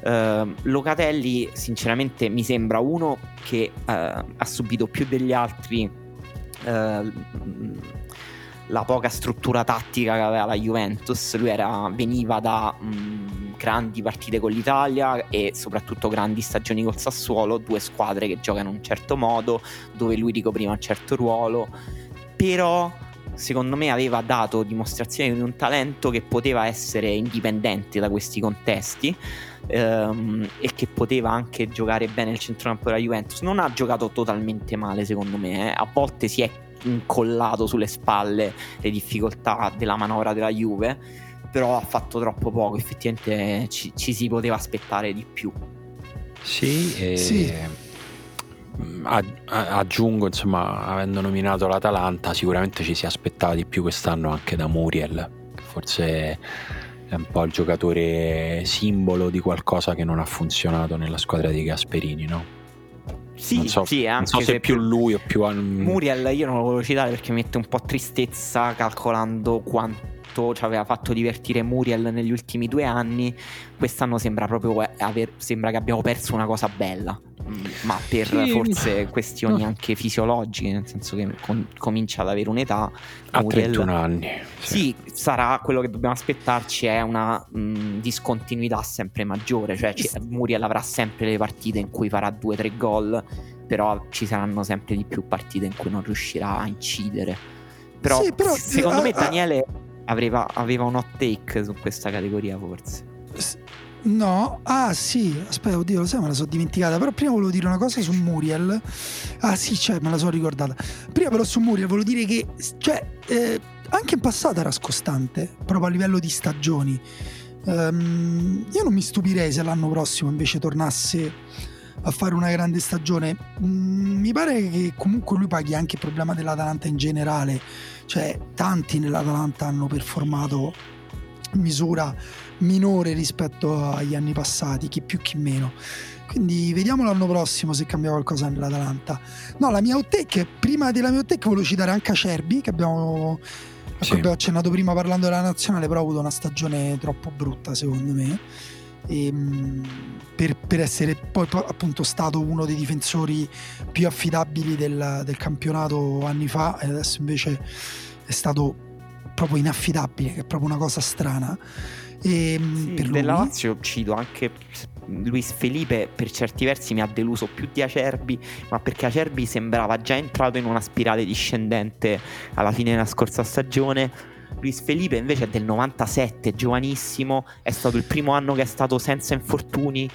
Uh, Locatelli sinceramente mi sembra uno che uh, ha subito più degli altri eh, la poca struttura tattica che aveva la Juventus. Lui era, veniva da mh, mm, grandi partite con l'Italia e soprattutto grandi stagioni col Sassuolo, due squadre che giocano in un certo modo, dove lui ricopriva un certo ruolo. Però secondo me aveva dato dimostrazione di un talento che poteva essere indipendente da questi contesti ehm, e che poteva anche giocare bene il centrocampo della Juventus. Non ha giocato totalmente male secondo me, eh. a volte si è incollato sulle spalle le difficoltà della manovra della Juve, però ha fatto troppo poco, effettivamente ci, ci si poteva aspettare di più. Sì, e... sì aggiungo, insomma, avendo nominato l'Atalanta, sicuramente ci si aspettava di più quest'anno anche da Muriel, forse è un po' il giocatore simbolo di qualcosa che non ha funzionato nella squadra di Gasperini, no? Sì, non so, sì, non so se, se più lui o più... Muriel io non lo volevo citare perché mette un po' tristezza calcolando quanto ci aveva fatto divertire Muriel negli ultimi due anni. Quest'anno sembra proprio aver, sembra che abbiamo perso una cosa bella ma per sì. forse questioni anche fisiologiche, nel senso che con, comincia ad avere un'età. A Muriel, 31 anni. Sì. sì. sarà quello che dobbiamo aspettarci è una mh, discontinuità sempre maggiore, cioè c- Muriel avrà sempre le partite in cui farà 2-3 gol, però ci saranno sempre di più partite in cui non riuscirà a incidere. Però, sì, però secondo uh, me Daniele aveva, aveva un hot take su questa categoria forse. No, ah sì, aspetta, oddio, lo sai, me la sono dimenticata. Però prima volevo dire una cosa su Muriel. Ah sì, cioè, me la sono ricordata. Prima però su Muriel volevo dire che, cioè, eh, anche in passato era scostante, proprio a livello di stagioni. Um, io non mi stupirei se l'anno prossimo invece tornasse a fare una grande stagione. Mm, mi pare che comunque lui paghi anche il problema dell'Atalanta in generale. Cioè, tanti nell'Atalanta hanno performato misura minore rispetto agli anni passati, chi più chi meno. Quindi vediamo l'anno prossimo se cambia qualcosa nell'Atalanta. No, la mia outtake, prima della mia outtake volevo citare anche Acerbi, che abbiamo, sì. abbiamo accennato prima parlando della nazionale, però ha avuto una stagione troppo brutta secondo me. E, ehm, per, per, essere poi appunto stato uno dei difensori più affidabili del, del campionato anni fa e adesso invece è stato proprio inaffidabile, che è proprio una cosa strana. E, ehm, sì, per della Lazio cito anche Luis Felipe per certi versi mi ha deluso più di Acerbi, ma perché Acerbi sembrava già entrato in una spirale discendente alla fine della scorsa stagione. Luis Felipe invece è del 97, giovanissimo, è stato il primo anno che è stato senza infortuni,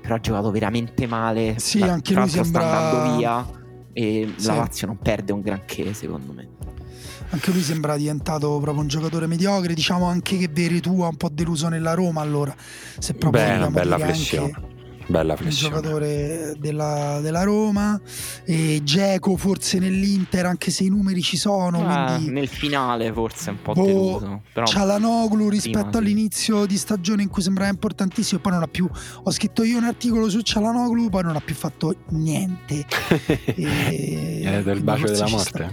però ha giocato veramente male. Sì, anche lui sembra... sta andando via e sì. la Lazio non perde un granché secondo me anche lui sembra diventato proprio un giocatore mediocre. Diciamo anche che Veretù ha un po' deluso nella Roma allora. Se proprio Beh, una bella flessione. Anche Bella flessione. Un giocatore della, della Roma. E Geco forse nell'Inter, anche se i numeri ci sono. Ah, quindi... Nel finale forse un po' boh, deluso. Però... Cialanoglu rispetto prima, all'inizio sì. di stagione in cui sembrava importantissimo. Poi non ha più. Ho scritto io un articolo su Cialanoglu, poi non ha più fatto niente. e... È del bacio della morte.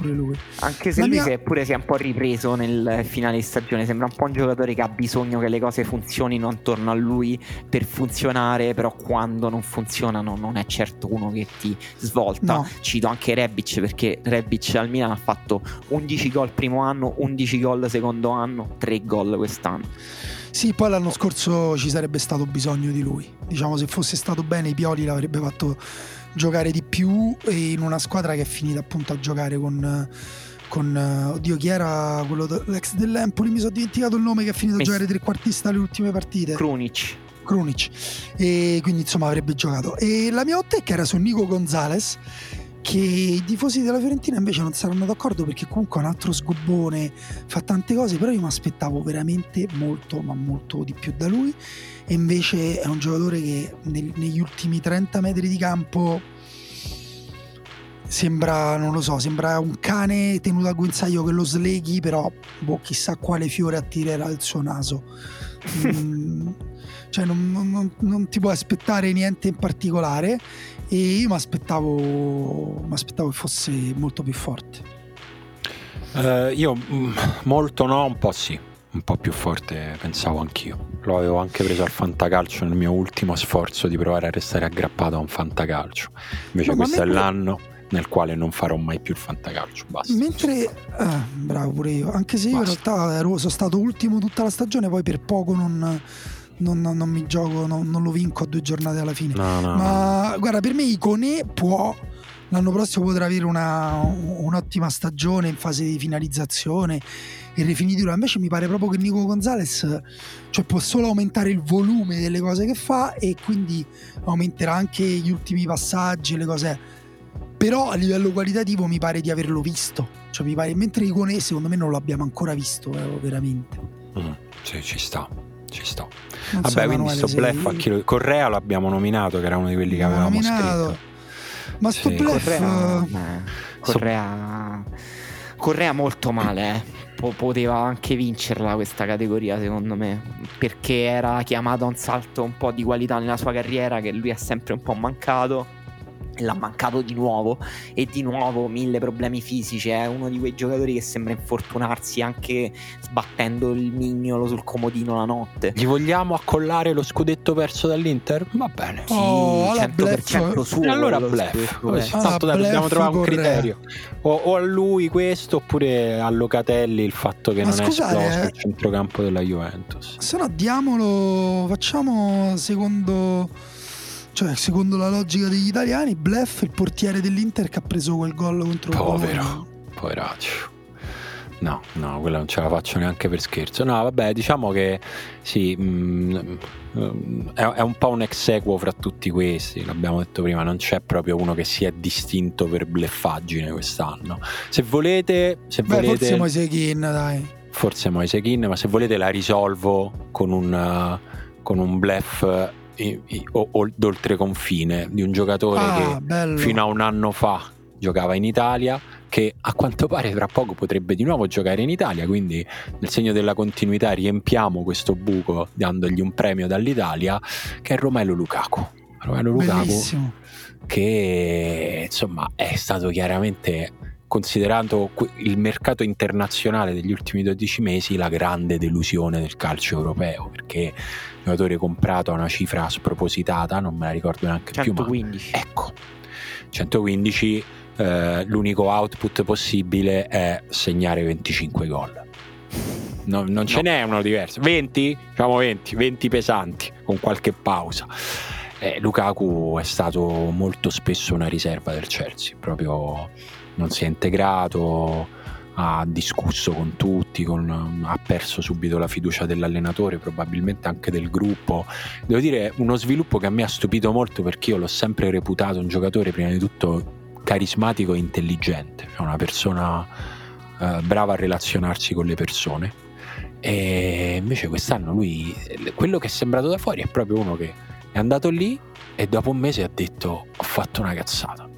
Anche se La lui mia... si è pure si è un po' ripreso nel finale di stagione. Sembra un po' un giocatore che ha bisogno che le cose funzionino attorno a lui per funzionare. Però qua quando non funzionano non è certo uno che ti svolta. No. Cito anche Rebic perché Rebic al Milan ha fatto 11 gol primo anno, 11 gol secondo anno, 3 gol quest'anno. Sì, poi l'anno scorso ci sarebbe stato bisogno di lui. Diciamo se fosse stato bene i Pioli l'avrebbe fatto giocare di più e in una squadra che è finita appunto a giocare con con oddio chi era quello l'ex dell'Empoli mi sono dimenticato il nome che ha finito a giocare trequartista le ultime partite Krunic Krunic. E quindi insomma avrebbe giocato. E la mia hot era su Nico Gonzalez che i tifosi della Fiorentina invece non saranno d'accordo perché comunque è un altro sgobbone fa tante cose però io mi aspettavo veramente molto ma molto di più da lui. E invece è un giocatore che nel, negli ultimi 30 metri di campo sembra, non lo so, sembra un cane tenuto a guinzaglio che lo sleghi però boh, chissà quale fiore attirerà il suo naso. Mm, cioè non, non, non, ti puoi aspettare niente in particolare e io mi aspettavo, che fosse molto più forte. Uh, io mm, molto no, un po' sì, un po' più forte pensavo anch'io. Lo avevo anche preso al fantacalcio nel mio ultimo sforzo di provare a restare aggrappato a un fantacalcio. Invece no, questo è l'anno nel quale non farò mai più il fantacalcio. Basta. Mentre, eh, bravo pure io, anche se io Basta. in realtà ero, sono stato ultimo tutta la stagione, poi per poco non, non, non mi gioco, non, non, lo vinco a due giornate alla fine. No, no, Ma guarda, per me Icone può. L'anno prossimo potrà avere una, un'ottima stagione in fase di finalizzazione e rifinitura. Invece mi pare proprio che Nico Gonzalez cioè può solo aumentare il volume delle cose che fa e quindi aumenterà anche gli ultimi passaggi, le cose però a livello qualitativo mi pare di averlo visto cioè mi pare mentre Icone secondo me non l'abbiamo ancora visto eh, veramente mm, sì ci sta ci sto non vabbè so, quindi sto bluff a chi Correa l'abbiamo nominato che era uno di quelli che avevamo nominato. scritto ma sto sì. bluff Correa, eh, Correa, Correa molto male eh. poteva anche vincerla questa categoria secondo me perché era chiamato a un salto un po' di qualità nella sua carriera che lui ha sempre un po' mancato l'ha mancato di nuovo e di nuovo mille problemi fisici è uno di quei giocatori che sembra infortunarsi anche sbattendo il mignolo sul comodino la notte gli vogliamo accollare lo scudetto perso dall'Inter? va bene Oh, sì, alla 100% bluff. suo e allora eh. Ah, tanto dai, dobbiamo trovare un Correa. criterio o, o a lui questo oppure a Locatelli il fatto che Ma non scusate, è esploso eh. il centrocampo della Juventus Se no diamolo, facciamo secondo, cioè secondo la logica degli italiani, Bluff, il portiere dell'Inter che ha preso quel gol contro Povero. Bologna. Poveraccio. No, no, quella non ce la faccio neanche per scherzo. No, vabbè, diciamo che sì, mm, mm, è, è un po' un ex equo fra tutti questi, l'abbiamo detto prima, non c'è proprio uno che si è distinto per bleffaggine quest'anno. Se volete, se Beh, volete forse Moise Kean, dai. forse Moise Kean, ma se volete la risolvo con un, uh, con un bluff i- i- o- o- d'oltre confine di un giocatore che Ah, bello. fino a un anno fa giocava in Italia, che a quanto pare tra poco potrebbe di nuovo giocare in Italia, quindi nel segno della continuità riempiamo questo buco dandogli un premio dall'Italia, che è Romelo Lukaku. Romelo Lukaku Bellissimo. che insomma è stato chiaramente considerato que- il mercato internazionale degli ultimi 12 mesi la grande delusione del calcio europeo perché giocatore comprato a una cifra spropositata non me la ricordo neanche più ma 115 ecco 115 eh, l'unico output possibile è segnare 25 gol No, non ce No. n'è uno diverso 20? diciamo 20 20 pesanti con qualche pausa eh, Lukaku è stato molto spesso una riserva del Chelsea, proprio non si è integrato, ha discusso con tutti, con- ha perso subito la fiducia dell'allenatore, probabilmente anche del gruppo. Devo dire uno sviluppo che a me ha stupito molto perché io l'ho sempre reputato un giocatore prima di tutto carismatico e intelligente, cioè una persona eh, brava a relazionarsi con le persone. E invece quest'anno lui, quello che è sembrato da fuori è proprio uno che è andato lì e dopo un mese ha detto ho fatto una cazzata.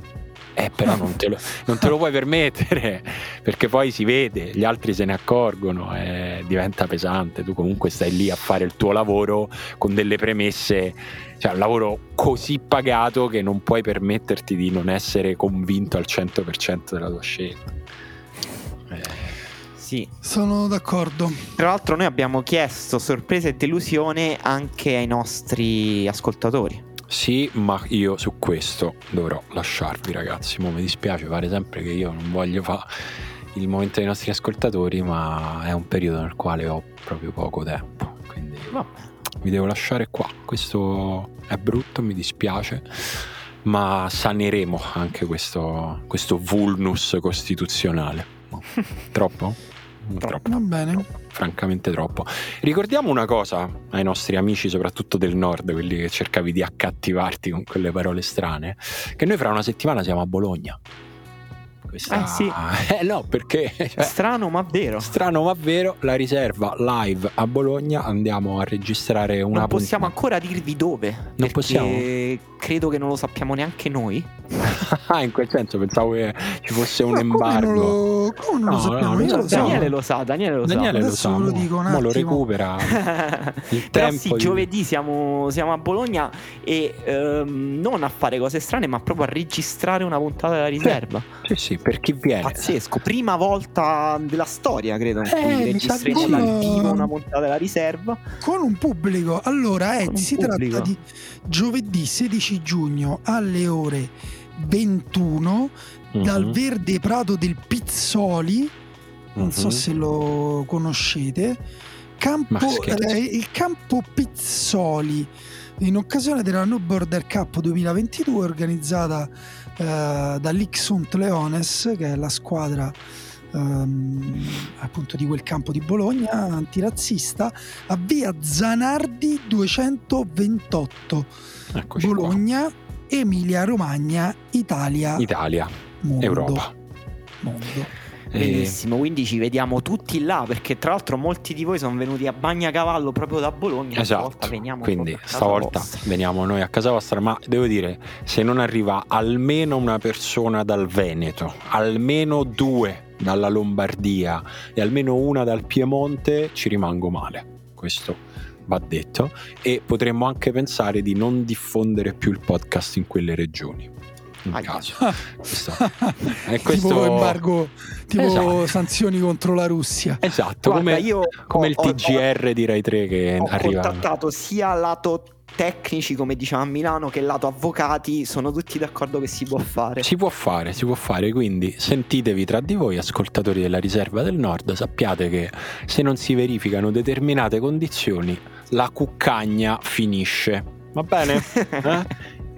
Eh, però non te, lo, non te lo puoi permettere perché poi si vede, gli altri se ne accorgono e diventa pesante. Tu comunque stai lì a fare il tuo lavoro con delle premesse, cioè un lavoro così pagato che non puoi permetterti di non essere convinto al 100% della tua scelta. Eh, sì Sono d'accordo. tra l'altro noi abbiamo chiesto sorpresa e delusione anche ai nostri ascoltatori Sì, ma io su questo dovrò lasciarvi, ragazzi. Mo mi dispiace fare sempre che io non voglio fare il momento dei nostri ascoltatori, ma è un periodo nel quale ho proprio poco tempo. Quindi vi devo lasciare qua. Questo è brutto, mi dispiace. Ma saneremo anche questo, questo vulnus costituzionale. Troppo? Troppo Va bene. Francamente troppo. Ricordiamo una cosa ai nostri amici, soprattutto del nord, quelli che cercavi di accattivarti con quelle parole strane, che noi fra una settimana siamo a Bologna. Questa... Eh, sì. Eh, no, perché... cioè, strano ma vero Strano ma vero, la riserva live a Bologna andiamo a registrare una non possiamo puntata. ancora dirvi dove Non possiamo? credo che non lo sappiamo neanche noi Ah, in quel senso pensavo che ci fosse un embargo. non lo, come non lo No, sappiamo? no, Io lo. Daniele lo sa Daniele lo Daniele lo Adesso sa, lo dico un mo lo recupera sa il Però tempo sì, di- giovedì siamo, siamo a Bologna e ehm, non a fare cose strane, ma proprio a registrare una puntata della riserva. Sì, sì, per chi viene. Pazzesco, prima volta della storia, credo, Eh, registreremo sì. dal vivo una puntata della riserva. Con un pubblico. Allora, un si pubblico. tratta di giovedì 16 giugno alle ore 21 dal Mhm, Verde Prato del Pizzoli. Non so mhm. se lo conoscete. Campo, eh, il campo Pizzoli in occasione della No Border Cup 2022 organizzata eh, dall'Ixunt Leones che è la squadra ehm, appunto di quel campo di Bologna antirazzista a via Zanardi 228 Eccoci qua. Bologna Emilia Romagna Italia Italia, mondo, Europa. mondo. Eh, Benissimo, quindi ci vediamo tutti là perché tra l'altro molti di voi sono venuti a Bagnacavallo proprio da Bologna. Esatto. veniamo Quindi stavolta vostra. veniamo noi a casa vostra, ma devo dire, se non arriva almeno una persona dal Veneto, almeno due dalla Lombardia e almeno una dal Piemonte, ci rimango male. Questo va detto e potremmo anche pensare di non diffondere più il podcast in quelle regioni. In caso. Questo- e questo- tipo embargo, tipo Esatto. sanzioni contro la Russia. Esatto, Guarda, come, io come ho- il ho- TGR di Rai 3 che Ho arriva. contattato sia lato tecnici, come diciamo a Milano, che lato avvocati. Sono tutti d'accordo che si può fare. Si può fare, si può fare, quindi sentitevi tra di voi, ascoltatori della riserva del nord, sappiate che se non si verificano determinate condizioni, la cuccagna finisce. Va bene? Eh?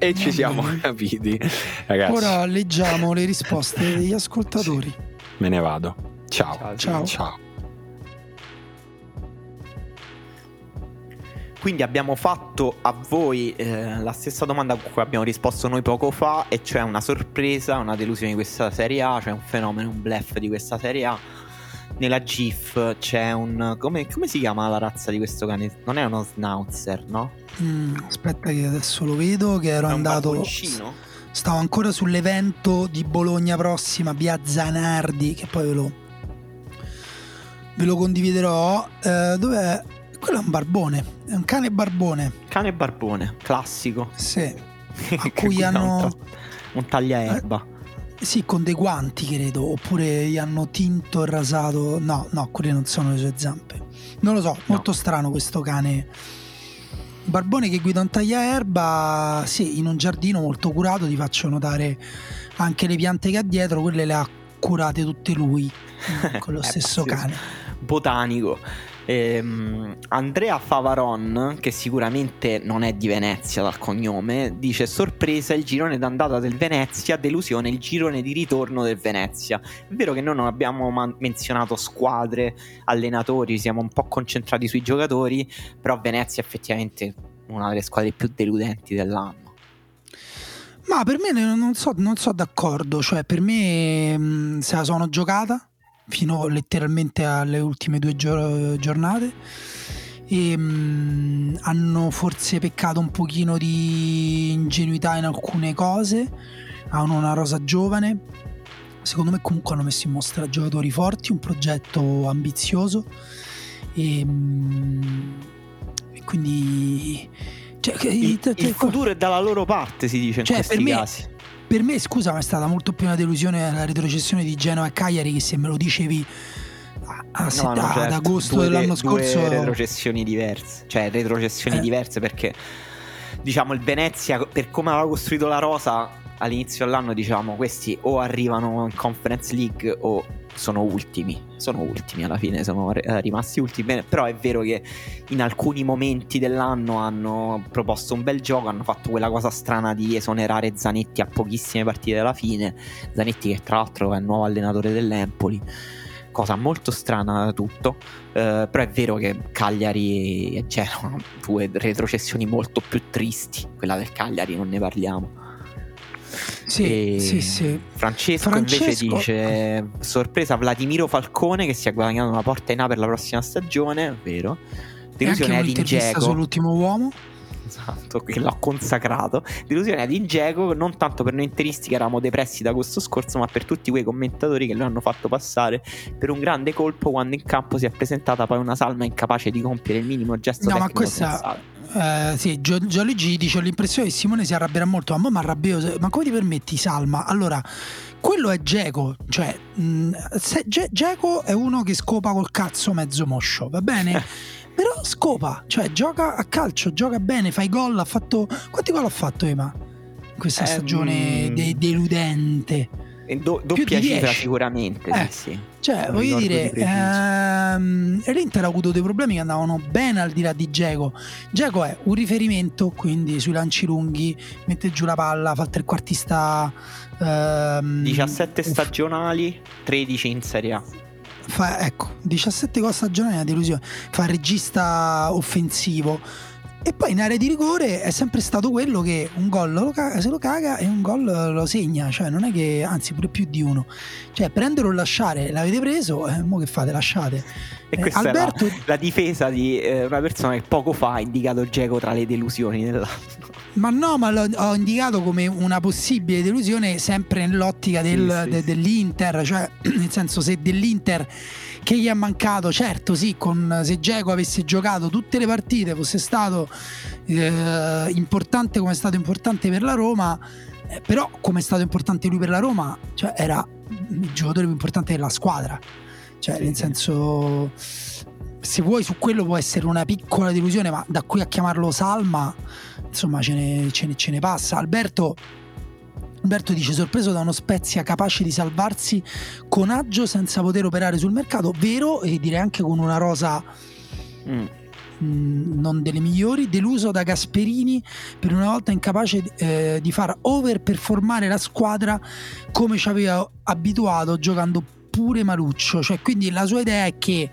E ci siamo capiti. Ragazzi, Ora leggiamo le risposte degli ascoltatori. me ne vado. Ciao. Ciao. Ciao. Ciao. Quindi abbiamo fatto a voi eh, la stessa domanda a cui abbiamo risposto noi poco fa, e cioè una sorpresa, una delusione di questa Serie A, cioè un fenomeno, un bluff di questa Serie A. Nella GIF c'è un. Come, come si chiama la razza di questo cane? Non è uno schnauzer, no? Mm, aspetta che adesso lo vedo che ero andato barboncino? stavo ancora sull'evento di Bologna prossima via Zanardi che poi ve lo ve lo condividerò eh, dov'è quello è un barbone è un cane barbone Cane barbone, classico. sì Che cui hanno- Un, ta- un tagliaerba. Sì, con dei guanti credo, oppure gli hanno tinto e rasato. No, no, quelle non sono le sue zampe. Non lo so, molto strano questo cane. Barbone che guida un tagliaerba, sì, in un giardino molto curato, ti faccio notare anche le piante che ha dietro, quelle le ha curate tutte lui, con lo È stesso cane. botanico. Ehm, Andrea Favaron, che sicuramente non è di Venezia dal cognome, dice sorpresa il girone d'andata del Venezia, delusione il girone di ritorno del Venezia. È vero che noi non abbiamo man- menzionato squadre, allenatori, siamo un po' concentrati sui giocatori, però Venezia è effettivamente una delle squadre più deludenti dell'anno. Ma per me non so, non so d'accordo, cioè per me mh, se la sono giocata fino letteralmente alle ultime due gio- giornate. E mh, hanno forse peccato un pochino di ingenuità in alcune cose, hanno una rosa giovane, secondo me comunque hanno messo in mostra giocatori forti, un progetto ambizioso. E, mh, e quindi... Cioè, Il, il futuro è dalla loro parte, si dice in Cioè, questi per me- casi. Per me, scusa, ma è stata molto più una delusione la retrocessione di Genoa e Cagliari che se me lo dicevi a- No, no, ad certo. agosto Due- dell'anno due scorso retrocessioni diverse, cioè retrocessioni Eh. diverse perché diciamo il Venezia per come aveva costruito la rosa all'inizio dell'anno diciamo questi o arrivano in Conference League o sono ultimi, sono ultimi alla fine, sono eh, rimasti ultimi, però è vero che in alcuni momenti dell'anno hanno proposto un bel gioco, hanno fatto quella cosa strana di esonerare Zanetti a pochissime partite dalla fine, Zanetti che tra l'altro è il nuovo allenatore dell'Empoli. Cosa molto strana da tutto, eh, però è vero che Cagliari Genoa, due retrocessioni molto più tristi, quella del Cagliari non ne parliamo. Sì, E sì, sì. Francesco, Francesco- invece dice sorpresa Vladimiro Falcone che si è guadagnato una porta in A per la prossima stagione, è vero. Delusione ad Ingeco. sull'ultimo uomo. Esatto, che l'ho consacrato. Delusione ad Ingeco, non tanto per noi interisti che eravamo depressi da questo scorso, ma per tutti quei commentatori che lo hanno fatto passare per un grande colpo quando in campo si è presentata poi una salma incapace di compiere il minimo gesto No, ma tecnico questa- sensato. Eh, sì, Gianluigi G dice: Ho l'impressione che Simone si arrabbierà molto. Ma mo mi arrabbio. se- Ma come ti permetti, Salma? Allora, quello è Geco. Cioè, Geco è uno che scopa col cazzo mezzo moscio, va bene? Però scopa, cioè gioca a calcio, gioca bene, fa i gol. Ha fatto. Quanti gol ha fatto Ema? In questa Eh, stagione mm. de- deludente. Do- più doppia di cifra 10. sicuramente, Eh. sì, sì. Cioè, Non voglio dire, di ehm, l'Inter ha avuto dei problemi che andavano bene al di là di Geco. Geco è un riferimento, quindi sui lanci lunghi, mette giù la palla, fa il trequartista. ehm, 17 uff, stagionali, 13 in Serie A. fa- ecco, 17 gol stagionali è una delusione. Fa regista offensivo. E poi in area di rigore è sempre stato quello che un gol lo caga- se lo caga e un gol lo segna, cioè non è che, anzi pure più di uno. Cioè prenderlo o lasciare, l'avete preso, eh, mo che fate? Lasciate. E Eh, questa Alberto, è la, la difesa di eh, una persona che poco fa ha indicato Geco tra le delusioni dell'anno. Ma no, ma l'ho ho indicato come una possibile delusione sempre nell'ottica del- Sì, sì, de- dell'Inter, cioè nel senso se dell'Inter che gli è mancato, certo sì, con, se Geco avesse giocato tutte le partite, fosse stato eh, importante come è stato importante per la Roma, Eh, però come è stato importante lui per la Roma, cioè era il giocatore più importante della squadra. Cioè, sì, nel senso, se vuoi su quello può essere una piccola delusione, ma da qui a chiamarlo Salma, insomma, ce ne, ce ne, ce ne passa. Alberto Alberto dice sorpreso da uno Spezia capace di salvarsi con agio senza poter operare sul mercato, vero e direi anche con una rosa mm. mh, non delle migliori, deluso da Gasperini per una volta incapace eh, di far overperformare la squadra come ci aveva abituato giocando pure Maruccio, cioè quindi la sua idea è che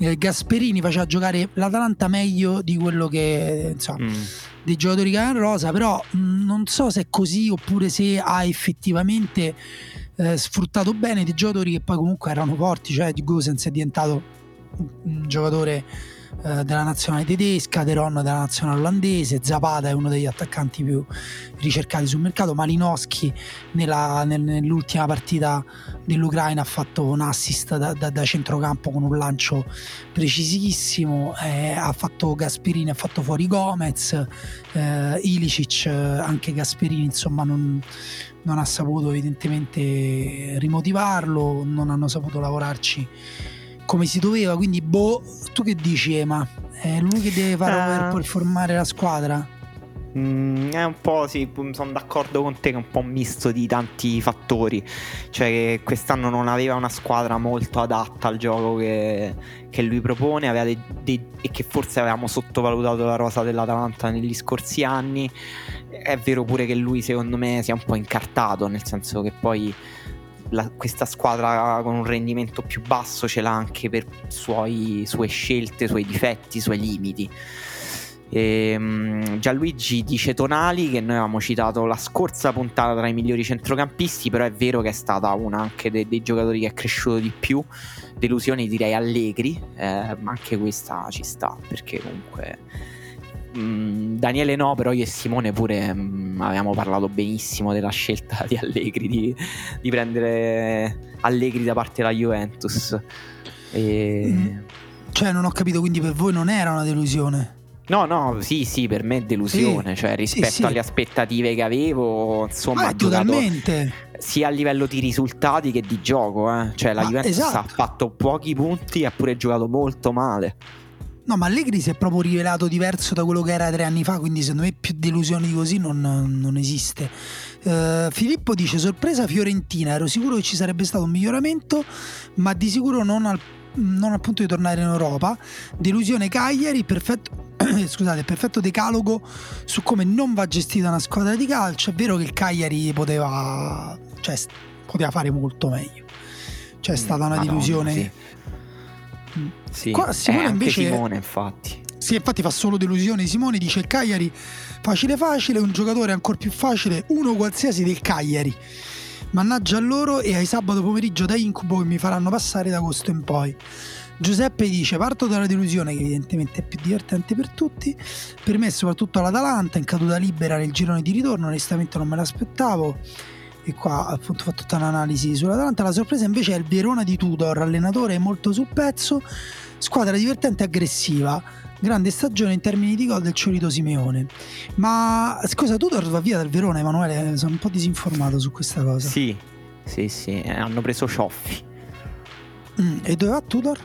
eh, Gasperini faceva giocare l'Atalanta meglio di quello che insomma mm. dei giocatori che hanno rosa, però mh, mm, non so se è così oppure se ha effettivamente eh, sfruttato bene dei giocatori che poi comunque erano forti, cioè di Gosens è diventato un, un giocatore eh, della nazionale tedesca, Deron della nazionale olandese, Zapata è uno degli attaccanti più ricercati sul mercato, Malinowski nella, nel, nell'ultima partita dell'Ucraina ha fatto un assist da, da, da centrocampo con un lancio precisissimo, eh, ha fatto Gasperini, ha fatto fuori Gomez, eh, Ilicic, anche Gasperini insomma non, non ha saputo evidentemente rimotivarlo, non hanno saputo lavorarci come si doveva. Quindi, boh, tu che dici, Ema? È lui che deve fare uh, per formare la squadra? Mm, è un po' sì, sono d'accordo con te che è un po' un misto di tanti fattori. Cioè che quest'anno non aveva una squadra molto adatta al gioco che, che lui propone dei, dei, e che forse avevamo sottovalutato la rosa dell'Atalanta negli scorsi anni. È vero pure che lui secondo me si è un po' incartato, nel senso che poi la, questa squadra con un rendimento più basso ce l'ha anche per suoi, sue scelte, suoi difetti, suoi limiti. E, um, Gianluigi dice Tonali che noi avevamo citato la scorsa puntata tra i migliori centrocampisti, però è vero che è stata una anche de- dei giocatori che è cresciuto di più. Delusioni direi Allegri, eh, ma anche questa ci sta perché comunque Mm, Daniele no, però io e Simone pure mh, mm, avevamo parlato benissimo della scelta di Allegri di, di prendere Allegri da parte della Juventus. E... Mm. Cioè, non ho capito, quindi per voi non era una delusione? No, no, sì, sì, per me è delusione, sì, cioè rispetto sì, sì. alle aspettative che avevo, insomma, ah, totalmente. sia a livello di risultati che di gioco, eh. cioè la Ma Juventus esatto. ha fatto pochi punti e ha pure giocato molto male. No, ma Allegri si è proprio rivelato diverso da quello che era tre anni fa, quindi secondo me più delusioni di così non, non esiste. Uh, Filippo dice: Sorpresa Fiorentina, ero sicuro che ci sarebbe stato un miglioramento, ma di sicuro non al, non al punto di tornare in Europa. Delusione Cagliari, perfetto. scusate, perfetto decalogo su come non va gestita una squadra di calcio. È vero che il Cagliari poteva, cioè, poteva fare molto meglio. C'è mm, stata una Madonna, delusione. Sì sì, Qua Simone invece Simone infatti. Sì, infatti fa solo delusione. Simone dice Cagliari facile facile, un giocatore ancora più facile, uno qualsiasi del Cagliari. Mannaggia a loro e ai sabato pomeriggio da incubo che mi faranno passare da agosto in poi. Giuseppe dice: Parto dalla delusione, che evidentemente è più divertente per tutti. Per me, soprattutto l'Atalanta, in caduta libera nel girone di ritorno. Onestamente, non me l'aspettavo e qua appunto fatto tutta un'analisi sull'Atalanta. La sorpresa invece è il Verona di Tudor, allenatore molto sul pezzo, squadra divertente e aggressiva. Grande stagione in termini di gol del Ciolito Simeone. Ma scusa, Tudor va via dal Verona, Emanuele? Sono un po' disinformato su questa cosa. Sì, sì, sì, eh, hanno preso Cioffi. Mm, e dove va Tudor?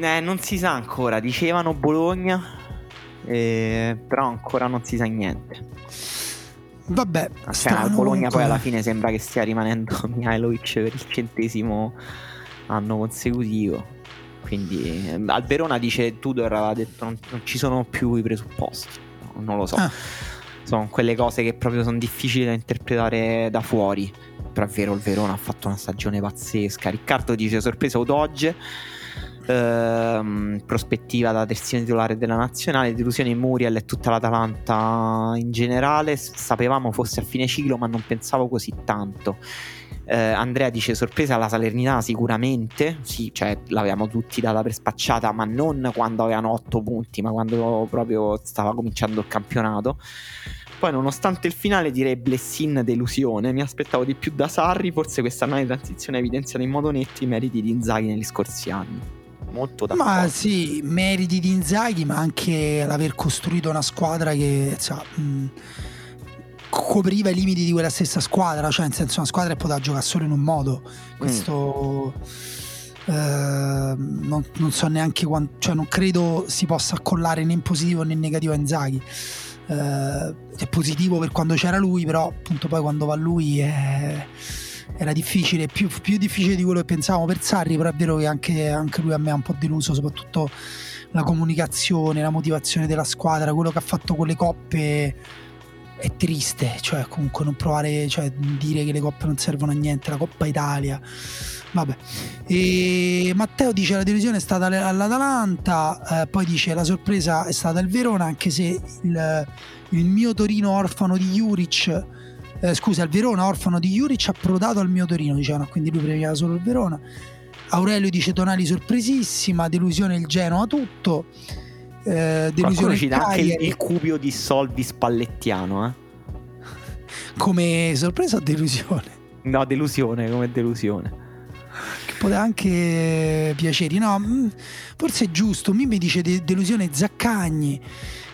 Eh, non si sa ancora, dicevano Bologna, eh, però ancora non si sa niente. Vabbè, cioè, al Bologna poi alla fine sembra che stia rimanendo Mihailovic per il centesimo anno consecutivo. Quindi eh, al Verona dice Tudor aveva detto non, non ci sono più i presupposti. No, non lo so. Ah. Sono quelle cose che proprio sono difficili da interpretare da fuori. Però è vero, il Verona ha fatto una stagione pazzesca. Riccardo dice sorpresa Udogge ehm, prospettiva da terzino titolare della nazionale, delusione Muriel e tutta l'Atalanta in generale, sapevamo fosse a fine ciclo ma non pensavo così tanto. Eh, Andrea dice sorpresa la Salernitana sicuramente, sì, cioè l'avevamo tutti data per spacciata, ma non quando avevano 8 punti, ma quando proprio stava cominciando il campionato. Poi, nonostante il finale, direi Blessin delusione. Mi aspettavo di più da Sarri. Forse questa nuova transizione ha evidenziato in modo netto i meriti di Inzaghi negli scorsi anni molto d'accordo. Ma sì, meriti di Inzaghi, ma anche l'aver costruito una squadra che insomma, mh, copriva i limiti di quella stessa squadra, cioè nel senso una squadra che poteva giocare solo in un modo. Questo mm. eh, non, non, so neanche quanto, cioè non credo si possa accollare né in positivo né in negativo a Inzaghi. Eh, è positivo per quando c'era lui, però appunto poi quando va lui è, era difficile, più, più, difficile di quello che pensavamo per Sarri, però è vero che anche, anche lui a me ha un po' deluso, soprattutto la comunicazione, la motivazione della squadra, quello che ha fatto con le coppe è triste, cioè comunque non provare, cioè dire che le coppe non servono a niente, la Coppa Italia. Vabbè. E Matteo dice la delusione è stata all'Atalanta, eh, poi dice la sorpresa è stata il Verona, anche se il, il mio Torino orfano di Juric, eh, scusa, il Verona orfano di Juric ha prodato al mio Torino, dicevano, quindi lui premiava solo il Verona. Aurelio dice Tonali sorpresissima, delusione il Genoa tutto. Eh, delusione ci dà anche il, il cubio di soldi spallettiano, eh? Come sorpresa o delusione? No, delusione, come delusione poteva anche piacere. No, mm, forse è giusto. Mi dice de- delusione Zaccagni.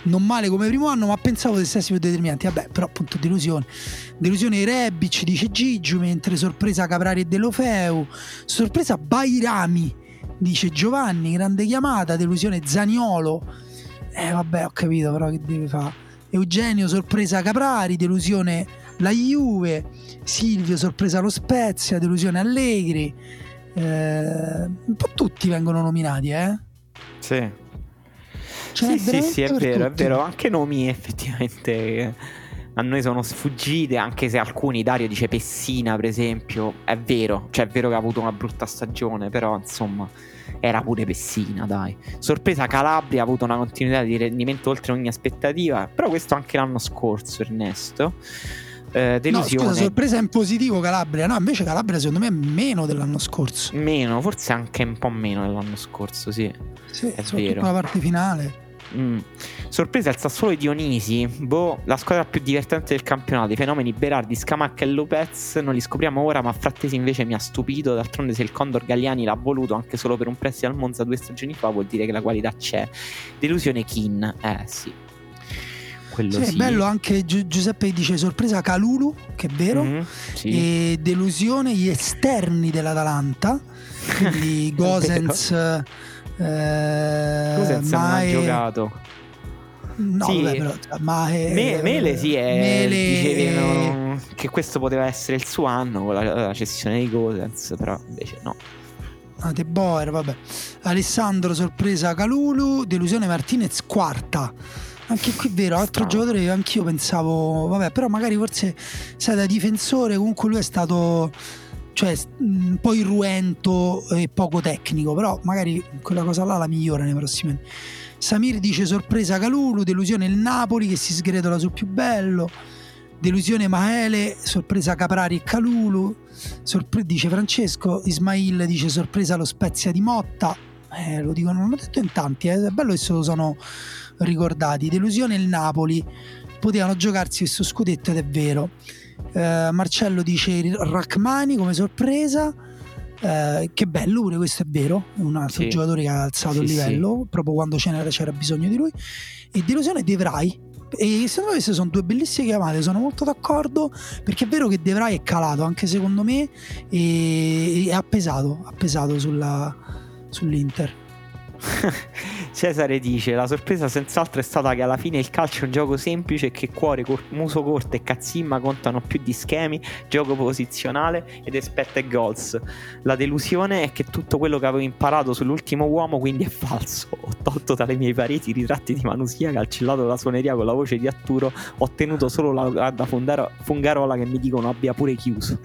Non male come primo anno, ma pensavo stessi più determinanti. Vabbè, però appunto delusione. Delusione Rebic, dice Gigiu, mentre sorpresa Caprari e Delofeu. Sorpresa Bairami, dice Giovanni, grande chiamata. Delusione Zaniolo. Eh vabbè, ho capito, però che deve fare. Eugenio, sorpresa Caprari, delusione la Juve, Silvio, sorpresa lo Spezia, delusione Allegri. Eh, un po' tutti vengono nominati, eh? Sì. Cioè, sì, sì, sì, è vero, tutti. è vero. Anche nomi effettivamente a noi sono sfuggite, anche se alcuni, Dario dice Pessina per esempio, è vero, cioè è vero che ha avuto una brutta stagione, però insomma era pure Pessina, dai. Sorpresa Calabria ha avuto una continuità di rendimento oltre ogni aspettativa, però questo anche l'anno scorso Ernesto eh, delusione. No, scusa, sorpresa in positivo Calabria. No, invece Calabria secondo me è meno dell'anno scorso. Meno, forse anche un po' meno dell'anno scorso, sì. Sì, è vero. la parte finale. Mm. Sorpresa il Sassuolo di Dionisi, boh, la squadra più divertente del campionato. I fenomeni Berardi, Scamacca e Lopez non li scopriamo ora, ma Frattesi invece mi ha stupito. D'altronde, se il Condor Galliani l'ha voluto anche solo per un prestito al Monza due stagioni fa, vuol dire che la qualità c'è. Delusione Kin, eh sì, quello sì, sì. È bello anche Gi- Giuseppe dice sorpresa Calulu, che è vero, mm-hmm, sì. e delusione gli esterni dell'Atalanta, quindi Gosens. Eh, Gosens non ha giocato. No, sì. vabbè, però, ma è, Me- Mele sì, è, Mele... dicevano che questo poteva essere il suo anno con la, la cessione di Gosens, però invece no. Ah, De Boer, vabbè. Alessandro sorpresa Calulu, delusione Martinez quarta. Anche qui vero, altro giocatore che anch'io pensavo, vabbè, però magari forse sai da difensore comunque lui è stato cioè un po' irruento e poco tecnico, però magari quella cosa là la migliora nei prossimi anni. Samir dice sorpresa Calulu, delusione il Napoli che si sgretola sul più bello. Delusione Maele, sorpresa Caprari e Calulu. Sorpre- dice Francesco, Ismail dice sorpresa lo Spezia di Motta. Eh, lo dicono, l'ho detto in tanti, eh. è bello che se lo sono ricordati. Delusione il Napoli, potevano giocarsi questo scudetto ed è vero. Eh, Marcello dice Rachmani come sorpresa. Eh, che bello pure questo è vero è un altro sì. giocatore che ha alzato sì, il livello sì. proprio quando c'era, c'era, bisogno di lui e delusione De Vrij e secondo me queste sono due bellissime chiamate sono molto d'accordo perché è vero che De Vrij è calato anche secondo me e, e ha pesato ha pesato sulla, sull'Inter Cesare dice: La sorpresa senz'altro è stata che alla fine il calcio è un gioco semplice che cuore, cor- muso corto e cazzimma contano più di schemi, gioco posizionale ed expected goals. La delusione è che tutto quello che avevo imparato sull'ultimo uomo quindi è falso. Ho tolto dalle miei pareti i ritratti di Manusia, cancellato la suoneria con la voce di Arturo, ho tenuto solo la da Fungarola che mi dicono abbia pure chiuso.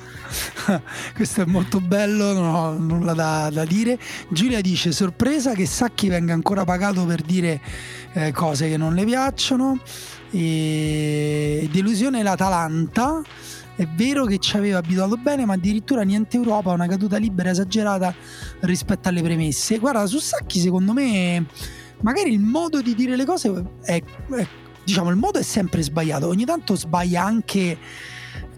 Questo è molto bello, non ho nulla da, da dire. Giulia dice: Sorpresa che Sacchi venga ancora pagato per dire eh, cose che non le piacciono. E delusione l'Atalanta. È vero che ci aveva abituato bene, ma addirittura niente Europa, una caduta libera esagerata rispetto alle premesse. Guarda, su Sacchi secondo me magari il modo di dire le cose è, è diciamo il modo è sempre sbagliato. Ogni tanto sbaglia anche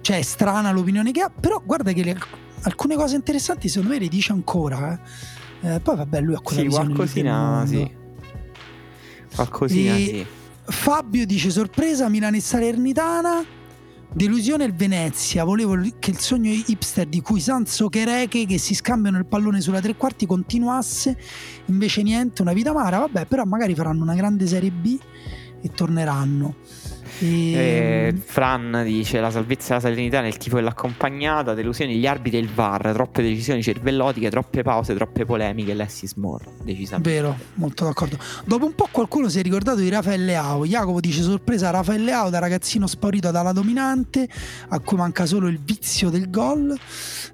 cioè è strana l'opinione che ha, però guarda che le, alcune cose interessanti secondo me le dice ancora. Eh. Eh, poi vabbè, lui ha quella sì, qualcosina, sì. Qualcosina, e sì. Fabio dice sorpresa Milanessa Salernitana. Delusione il Venezia, volevo che il sogno hipster di cui Sanso Chereche che si scambiano il pallone sulla tre quarti continuasse, invece niente, una vita amara, vabbè, però magari faranno una grande Serie B e torneranno. E... Eh, Fran dice la salvezza della Salernità nel tifo dell'accompagnata, delusioni gli arbitri e il VAR, troppe decisioni cervellotiche, troppe pause, troppe polemiche, Lessis Moore, decisamente. Vero, molto d'accordo. Dopo un po' qualcuno si è ricordato di Raffaele Ao. Jacopo dice sorpresa Raffaele Ao da ragazzino spaurito dalla dominante, a cui manca solo il vizio del gol.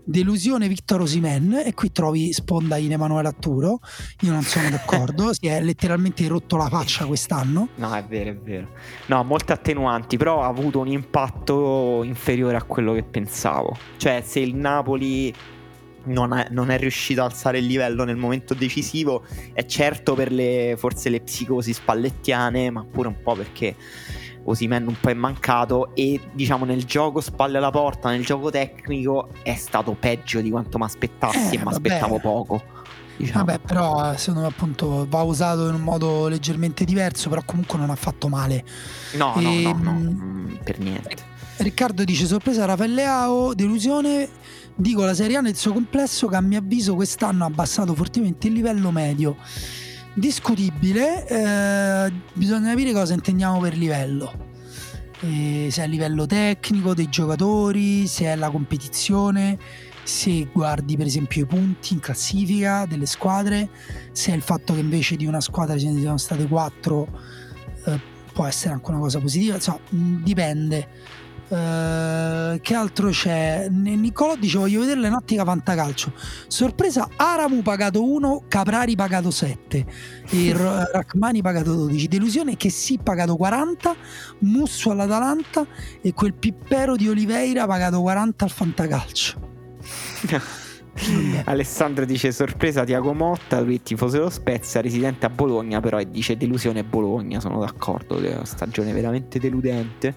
Delusione Victor Osimen e qui trovi sponda in Emanuele Atturo. Io non sono d'accordo, si è letteralmente rotto la faccia quest'anno. No, è vero, è vero. No, molta attenzione attenuanti, però ha avuto un impatto inferiore a quello che pensavo. Cioè, se il Napoli non è, non è, riuscito ad alzare il livello nel momento decisivo, è certo per le, forse le psicosi spallettiane, ma pure un po' perché Osimen un po' è mancato e diciamo nel gioco spalle alla porta, nel gioco tecnico è stato peggio di quanto mi aspettassi eh, e mi aspettavo poco. Diciamo. Vabbè, però secondo me appunto va usato in un modo leggermente diverso, però comunque non ha fatto male. No, e, no, no, no, mm, per niente. Riccardo dice sorpresa Raffaele Ao, delusione. Dico la Serie A nel suo complesso che a mio avviso quest'anno ha abbassato fortemente il livello medio. Discutibile, eh, bisogna capire cosa intendiamo per livello. Eh, se è a livello tecnico dei giocatori, se è la competizione se guardi per esempio i punti in classifica delle squadre, se è il fatto che invece di una squadra ce ne siano state quattro, eh, può essere anche una cosa positiva, insomma, dipende. Uh, che altro c'è? Niccolò dice voglio vedere le nottica fantacalcio sorpresa Aramu pagato 1 Caprari pagato 7 e Rachmani pagato 12 delusione che sì pagato 40 Musso all'Atalanta e quel Pippero di Oliveira pagato 40 al fantacalcio Alessandro dice sorpresa Tiago Motta, lui tifoso dello Spezia, residente a Bologna, però dice delusione Bologna, sono d'accordo, è una stagione veramente deludente.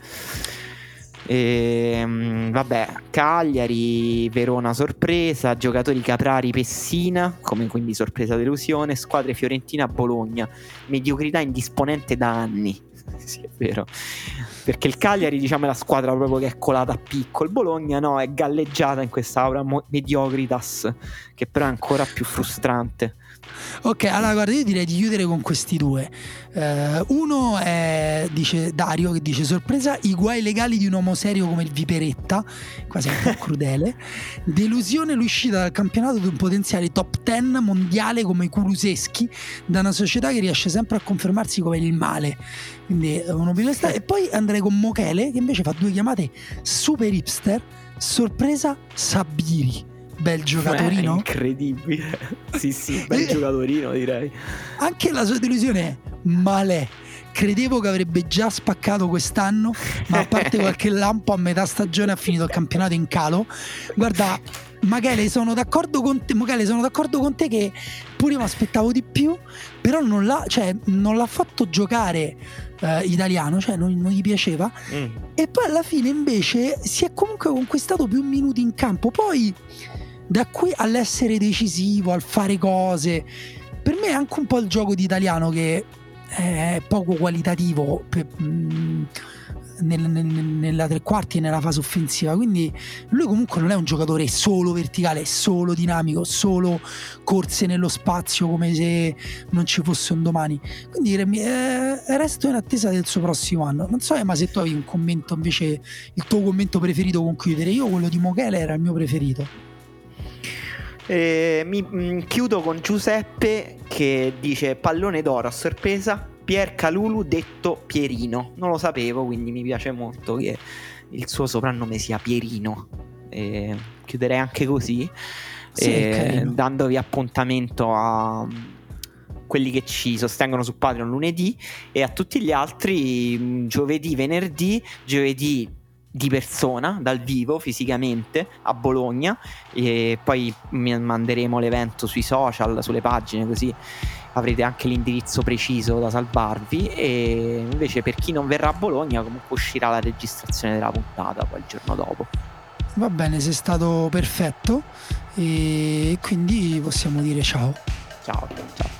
E, ehm, vabbè, Cagliari, Verona sorpresa, giocatori Caprari, Pessina, come quindi sorpresa delusione, squadre Fiorentina, Bologna, mediocrità indisponente da anni. sì, è vero. Perché il Cagliari, diciamo, è la squadra proprio che è colata a picco. Il Bologna, no, è galleggiata in questa aura mediocritas, che però è ancora più frustrante. Ok, allora guarda, io direi di chiudere con questi due. Uh, uno è, dice Dario, che dice sorpresa, i guai legali di un uomo serio come il Viperetta, quasi un po' crudele. Delusione l'uscita dal campionato di un potenziale top 10 mondiale come i Kuluseschi, da una società che riesce sempre a confermarsi come il male. Quindi un'opinione sta- E poi andrei con Mochele, che invece fa due chiamate super hipster. Sorpresa Sabiri bel giocatorino. Beh, incredibile. sì, sì, bel giocatorino direi. Anche la sua delusione è male. Credevo che avrebbe già spaccato quest'anno, ma a parte qualche lampo a metà stagione ha finito il campionato in calo. Guarda, Michele, sono d'accordo con te, Michele, sono d'accordo con te che pure mi aspettavo di più, però non l'ha, cioè, non l'ha fatto giocare eh, italiano, cioè non, non gli piaceva. Mm. E poi alla fine invece si è comunque conquistato più minuti in campo. Poi da qui all'essere decisivo, al fare cose, per me è anche un po' il gioco di italiano che è poco qualitativo per, mm, nel, nel, nella tre quarti e nella fase offensiva. Quindi lui comunque non è un giocatore solo verticale, solo dinamico, solo corse nello spazio come se non ci fosse un domani. Quindi eh, resto in attesa del suo prossimo anno. Non so, ma se tu avevi un commento invece, il tuo commento preferito concludere. Io quello di Mochele era il mio preferito. Eh, mi mh, mm, chiudo con Giuseppe che dice pallone d'oro a sorpresa. Pier Calulu detto Pierino. Non lo sapevo, quindi mi piace molto che il suo soprannome sia Pierino. Eh, chiuderei anche così, sì, eh, dandovi appuntamento a quelli che ci sostengono su Patreon lunedì e a tutti gli altri mm, giovedì, venerdì, giovedì di persona, dal vivo, fisicamente, a Bologna e poi manderemo l'evento sui social, sulle pagine, così avrete anche l'indirizzo preciso da salvarvi e invece per chi non verrà a Bologna comunque uscirà la registrazione della puntata poi il giorno dopo. Va bene, sei stato perfetto e quindi possiamo dire ciao. Ciao, ciao.